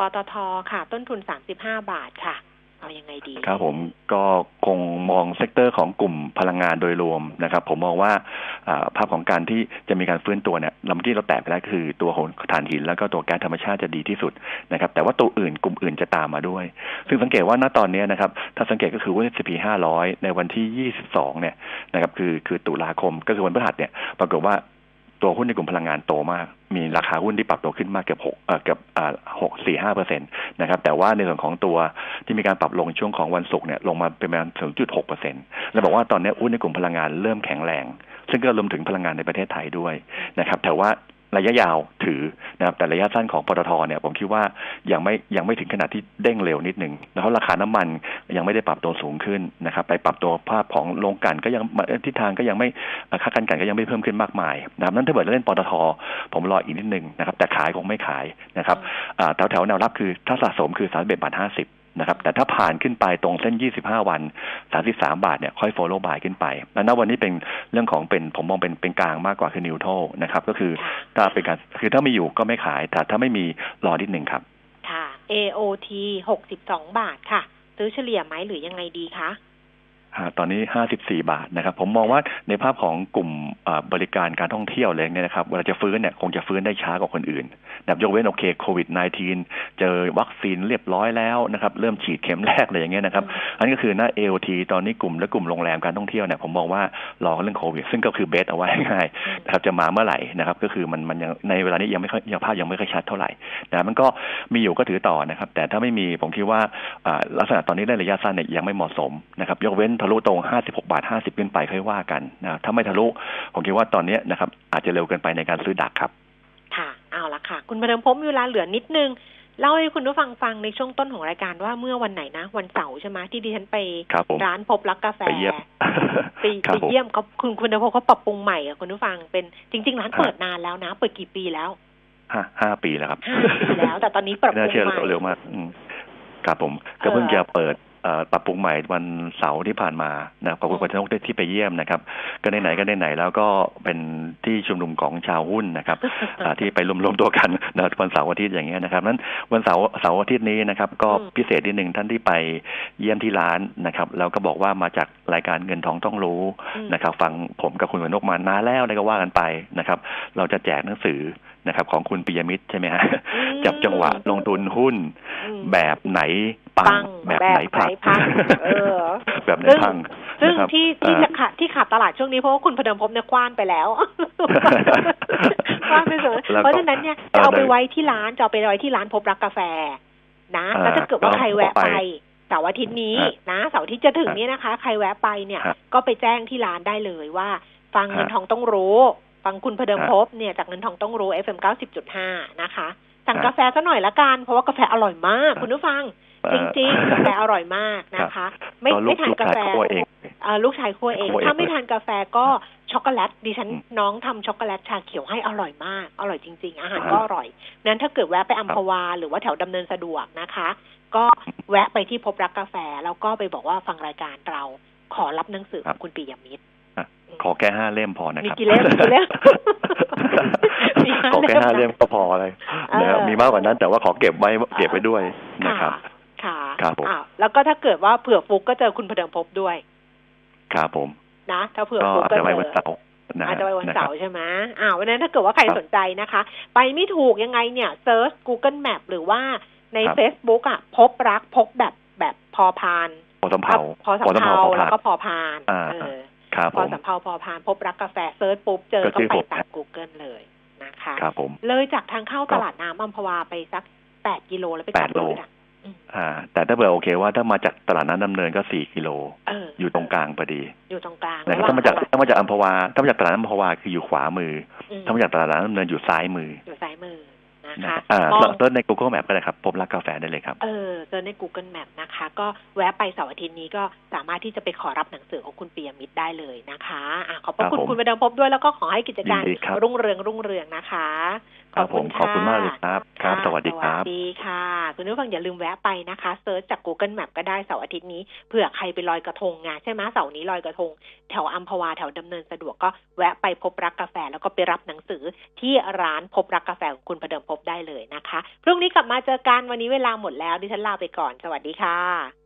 ปตทค่ะ ต้นทุน35บาทค่ะ เอาอยังไงดี ครับผมก็คงมอง sector ของกลุ่มพลังงานโดยรวมนะครับ ผมมองว่าภาพของการที่จะมีการฟื้นตัวเนี่ย low ที่เราแตะไปแล้วคือตัวของถ่านหินแล้วก็ตัวแก๊สธรรมชาติจะดีที่สุดนะครับ แต่ว่าตัวอื่นกลุ่มอื่นจะตามมาด้วย ซึ่งสังเกตว่าณตอนนี้นะครับ ถ้าสังเกตก็คือว่า S&P 500 ในวันที่ 22 เนี่ยนะครับ คือคือตุลาคมก็คือวันพฤหัสเนี่ย ปรากฏว่า ตัวหุ้นในกลุ่มพลังงานโตมาก มีราคาหุ้นที่ปรับตัวขึ้นมากเกือบหกเกือบหกสี่ห้าเปอร์เซ็นตนะครับ แต่ว่าในส่วนของตัวที่มีการปรับลงช่วงของวันศุกร์เนี่ยลงมาเป็นประมาณถึงจุดหกเปอร์เซ็นต์แล้วบอกว่าตอนนี้หุ้นในกลุ่มพลังงานเริ่มแข็งแรง ซึ่งก็รวมถึงพลังงานในประเทศไทยด้วยนะครับ แต่ว่า ระยะยาวถือนะครับแต่ระยะสั้นของปตทเนี่ยผมคิดว่ายังไม่ยังไม่ถึงขนาดที่เด้งเร็วนิดหนึ่งแล้วราคาน้ำมันยังไม่ได้ปรับตัวสูงขึ้นนะครับ ไปปรับตัวภาพของโรงกันก็ยังทิศทางก็ยังไม่ค่าการกันก็ยังไม่เพิ่มขึ้นมากมายนะครับนั้นถ้าเกิดเล่นปตทผมรออีกนิดหนึ่งนะครับแต่ขายคงไม่ขายนะครับแถวแถวแนวรับคือถ้าสะสมคือสามสิบเอ็ดบาทห้าสิบ นะครับแต่ถ้าผ่านขึ้นไปตรงเส้น 25 วัน 33 บาทเนี่ยค่อย follow buy ขึ้นไปแล้วณวันนี้เป็นเรื่องของเป็นผมมองเป็นเป็นกลางมากกว่าคือ neutral นะครับก็คือถ้าเป็นการคือถ้าไม่อยู่ก็ไม่ขายแต่ถ้าไม่มีรอนิดหนึ่งครับ ค่ะ AOT หกสิบสองบาทค่ะ ซื้อเฉลี่ยไหมหรือยังไงดีคะอ่าตอนนี้ 54 บาทนะครับ ผมมองว่าในภาพของกลุ่มอ่าบริการการท่องเที่ยวเลยเนี่ยนะครับเวลาจะฟื้นเนี่ยคงจะฟื้นได้ช้ากว่าคนอื่น นะครับยกเว้นโอเคโควิด -19 เจอวัคซีนเรียบร้อยแล้วนะครับเริ่มฉีดเข็มแรกอะไรอย่างเงี้ยนะครับอันนี้ก็คือหน้า AOT ตอนนี้กลุ่มและกลุ่มโรงแรมการท่องเที่ยวเนี่ยผมมองว่ารอเรื่องโควิด ซึ่งก็คือเบสเอาไว้ง่ายๆนะครับจะมาเมื่อไหร่นะครับก็คือมันมันยังในเวลานี้ยังไม่ค่อยยังภาพยังไม่ค่อยชัดเท่าไหร่นะมันก็มีอยู่ก็ถือต่อนะครับ แต่ถ้าไม่มีผมคิดว่าอ่าลักษณะตอนนี้ได้ระยะสั้นเนี่ยยังไม่เหมาะสมนะครับยกเว้นทะลุตรง 56 บาท 50 ขึ้นไปค่อยว่ากันนะถ้าไม่ทะลุผมคิดว่าตอนนี้นะครับอาจจะเร็วเกินไปในการซื้อดักครับ ค่ะ เอาละค่ะ คุณประเดิมพบมีเวลาเหลือนิดนึงเล่าให้คุณผู้ฟังฟังในช่วงต้นของรายการว่าเมื่อวันไหนนะ วันเสาร์ใช่ไหมที่ดิฉันไปครับผมร้านพบรักกาแฟไปเยี่ยมไปครับไปผมเยี่ยมเขาคุณคุณประเดิมพบเขาปรับปรุงใหม่อะคุณผู้ฟังเป็นจริง ๆ ร้านเปิดนานแล้วนะ เปิดกี่ปีแล้วห้าห้าปีแล้วครับห้าปีแล้ว แต่ตอนนี้ปรับปน่ารุงเชื่อใหม่เร็วมากอืมครับผมก็เพิ่งจะเปิดเอ่อ ปรับปรุงใหม่วันเสาร์ที่ผ่านมานะขอบคุณคุณชนกที่ไปเยี่ยมนะครับ ก็ไหนๆก็ไหนๆแล้วก็เป็นที่ชุมนุมของชาวหุ้นนะครับอ่าที่ไปรวมๆตัวกันนะวันเสาร์อาทิตย์อย่างเงี้ยนะครับนั้นวันเสาร์เสาร์อาทิตย์นี้นะครับ ก็พิเศษนิดหนึ่งท่านที่ไปเยี่ยมที่ร้านนะครับแล้วก็บอกว่ามาจากรายการเงินทองต้องรู้อืมนะครับ ฟังผมกับคุณวนกมานานแล้วนะก็ว่ากันไปนะครับ เราจะแจกหนังสือ นะครับ ของคุณปิยมิตรใช่ไหมฮะอืมจับจังหวะลงทุนหุ้นอืมแบบไหนปัปังงแบบไหนพัง แบบไหนพังเออแบบไหนซึ่งพังซึ่งนะครับที่ที่เอ่อจะขาดที่ขาดตลาดช่วงนี้เพราะว่าคุณพเดิมพบเนี่ยกว้านไปแล้วกว้านไปเสมอแล้วก็เพราะฉะนั้นเนี่ยเอ่จะอเอาไปได้ไว้ที่ร้านจะเอาไปไว้ที่ร้านพบรักกาแฟ นะอ่าแล้วถ้าเกิดว่าก็ใครแวะไปไปเสาร์อาทิตย์นี้ฮะนะเสาร์อาที่จะถึงนี้นะคะ ใครแวะไปเนี่ยฮะก็ไปแจ้งที่ร้านได้เลยว่า ฟังเงินฮะทองต้องรู้ ฟังคุณพเดิมฮะพบเนี่ยจากเงินทองต้องรู้ FM 90.5 นะคะ สั่งฮะกาแฟซะหน่อยละกัน เพราะว่ากาแฟอร่อยมาก คุณผู้ฟังเอ่จอริงๆกาแฟอร่อยมากนะคะ ไม่ก็ลูไม่กทานลูกกาชายแฟคั่วเองเอ่อลูกชายคั่วเองคั่วเอง ถ้าไม่ทานกาแฟก็ช็อกโกแลตดิฉันอืมน้องทำช็อกโกแลตชาเขียวให้อร่อยมาก อร่อยจริง ๆ อาหารอ่าก็อร่อยนั้นถ้าเกิดแวะไปอัมพวา หรือว่าแถวดำเนินสะดวกนะคะ ก็แวะไปที่พบรักกาแฟแล้วก็ไปบอกว่าฟังรายการเราขอรับหนังสือของคุณปิยมิตรอะ ขอแค่ห้าเล่มพอนะมีครับกี่เล่มมีกี่เล่มมีห้าขอแค่ห้าเล่เล่มมนะก็พอเลยนะครับเออมีมากกว่านั้นแต่ว่าขอเก็บไว้เก็บไว้ด้วยนะครับ ค่ะครับผมอ้าวแล้วก็ถ้าเกิดว่าเผื่อฟุกก็เจอคุณพเดิมพบด้วย ครับผม นะ ถ้าเผื่อก็ฟุกอาจก็จะเจไว้อวันเสาร์นะอาจจะไปวันนะคเสารับร์ใช่ไหมอ้าววันนั้นถ้าเกิดว่าใครครับสนใจนะคะ ไปไม่ถูกยังไงเนี่ยเซิร์ช Google Map หรือว่าในครับ Facebook อะ พบรักพบแบบแบบพอพาน พอสำเภาพอสำเภาพอแล้วสำก็เภาพอพานอ่าเออครับ พผอมสำเภาพอพานพบรักกาแฟเซิร์ชปุ๊บเจอก็ก็ชื่อไปผมตาม Google เลยนะคะครับผมเลยจากทางเข้าครัตบลาดน้ำอัมพวาไปสักแปดกิโลแล้วไปแปจัดบโลรถอะอ่า แต่ถ้าเผื่อโอเคว่าถ้ามาจากตลาดนั้นดำเนินก็สี่กิโลเอออยู่ตรงกลางพอดี อยู่ตรงกลางนะครับระหถ้ามาจากตลดถ้ามาจากอัมพวาถ้ามาจากตลาดอัมพวาคืออยู่ขวามืออืมถ้ามาจากตลาดนั้นดำเนินอยู่ซ้ายมืออยู่ซ้ายมือ นะนะคะอ่ามองเซิร์ชใน Google Map ก็ได้ครับพบรักกาแฟได้เลยครับ เออเจอใน Google Map นะคะ ก็แวะไปเสาร์อาทิตย์นี้ก็สามารถที่จะไปขอรับหนังสือของคุณปียมิตรได้เลยนะคะอะขอบพระครับคุณผมคุณประเดิมพบด้วยแล้วก็ขอให้กิจการยินดีครับรุ่งเรืองรุ่งเรืองนะคะ ครับผมขอบคุณมากเลยครับ ครับ สวัสดีครับสวัสดีค่ะ คุณผู้ฟังอย่าลืมแวะไปนะคะ search จาก Google Map ก็ได้เสาร์อาทิตย์นี้เผื่อใครไปลอยกระทงไงใช่ไหมเสาร์นี้ลอยกระทง แถวอัมพวาแถวดำเนินสะดวกก็แวะไปพบรักกาแฟแล้วก็ไปรับหนังสือที่ร้านพบรักกาแฟของคุณประเดิมพบได้เลยนะคะ พรุ่งนี้กลับมาเจอกันวันนี้เวลาหมดแล้วดิฉันลาไปก่อน สวัสดีค่ะ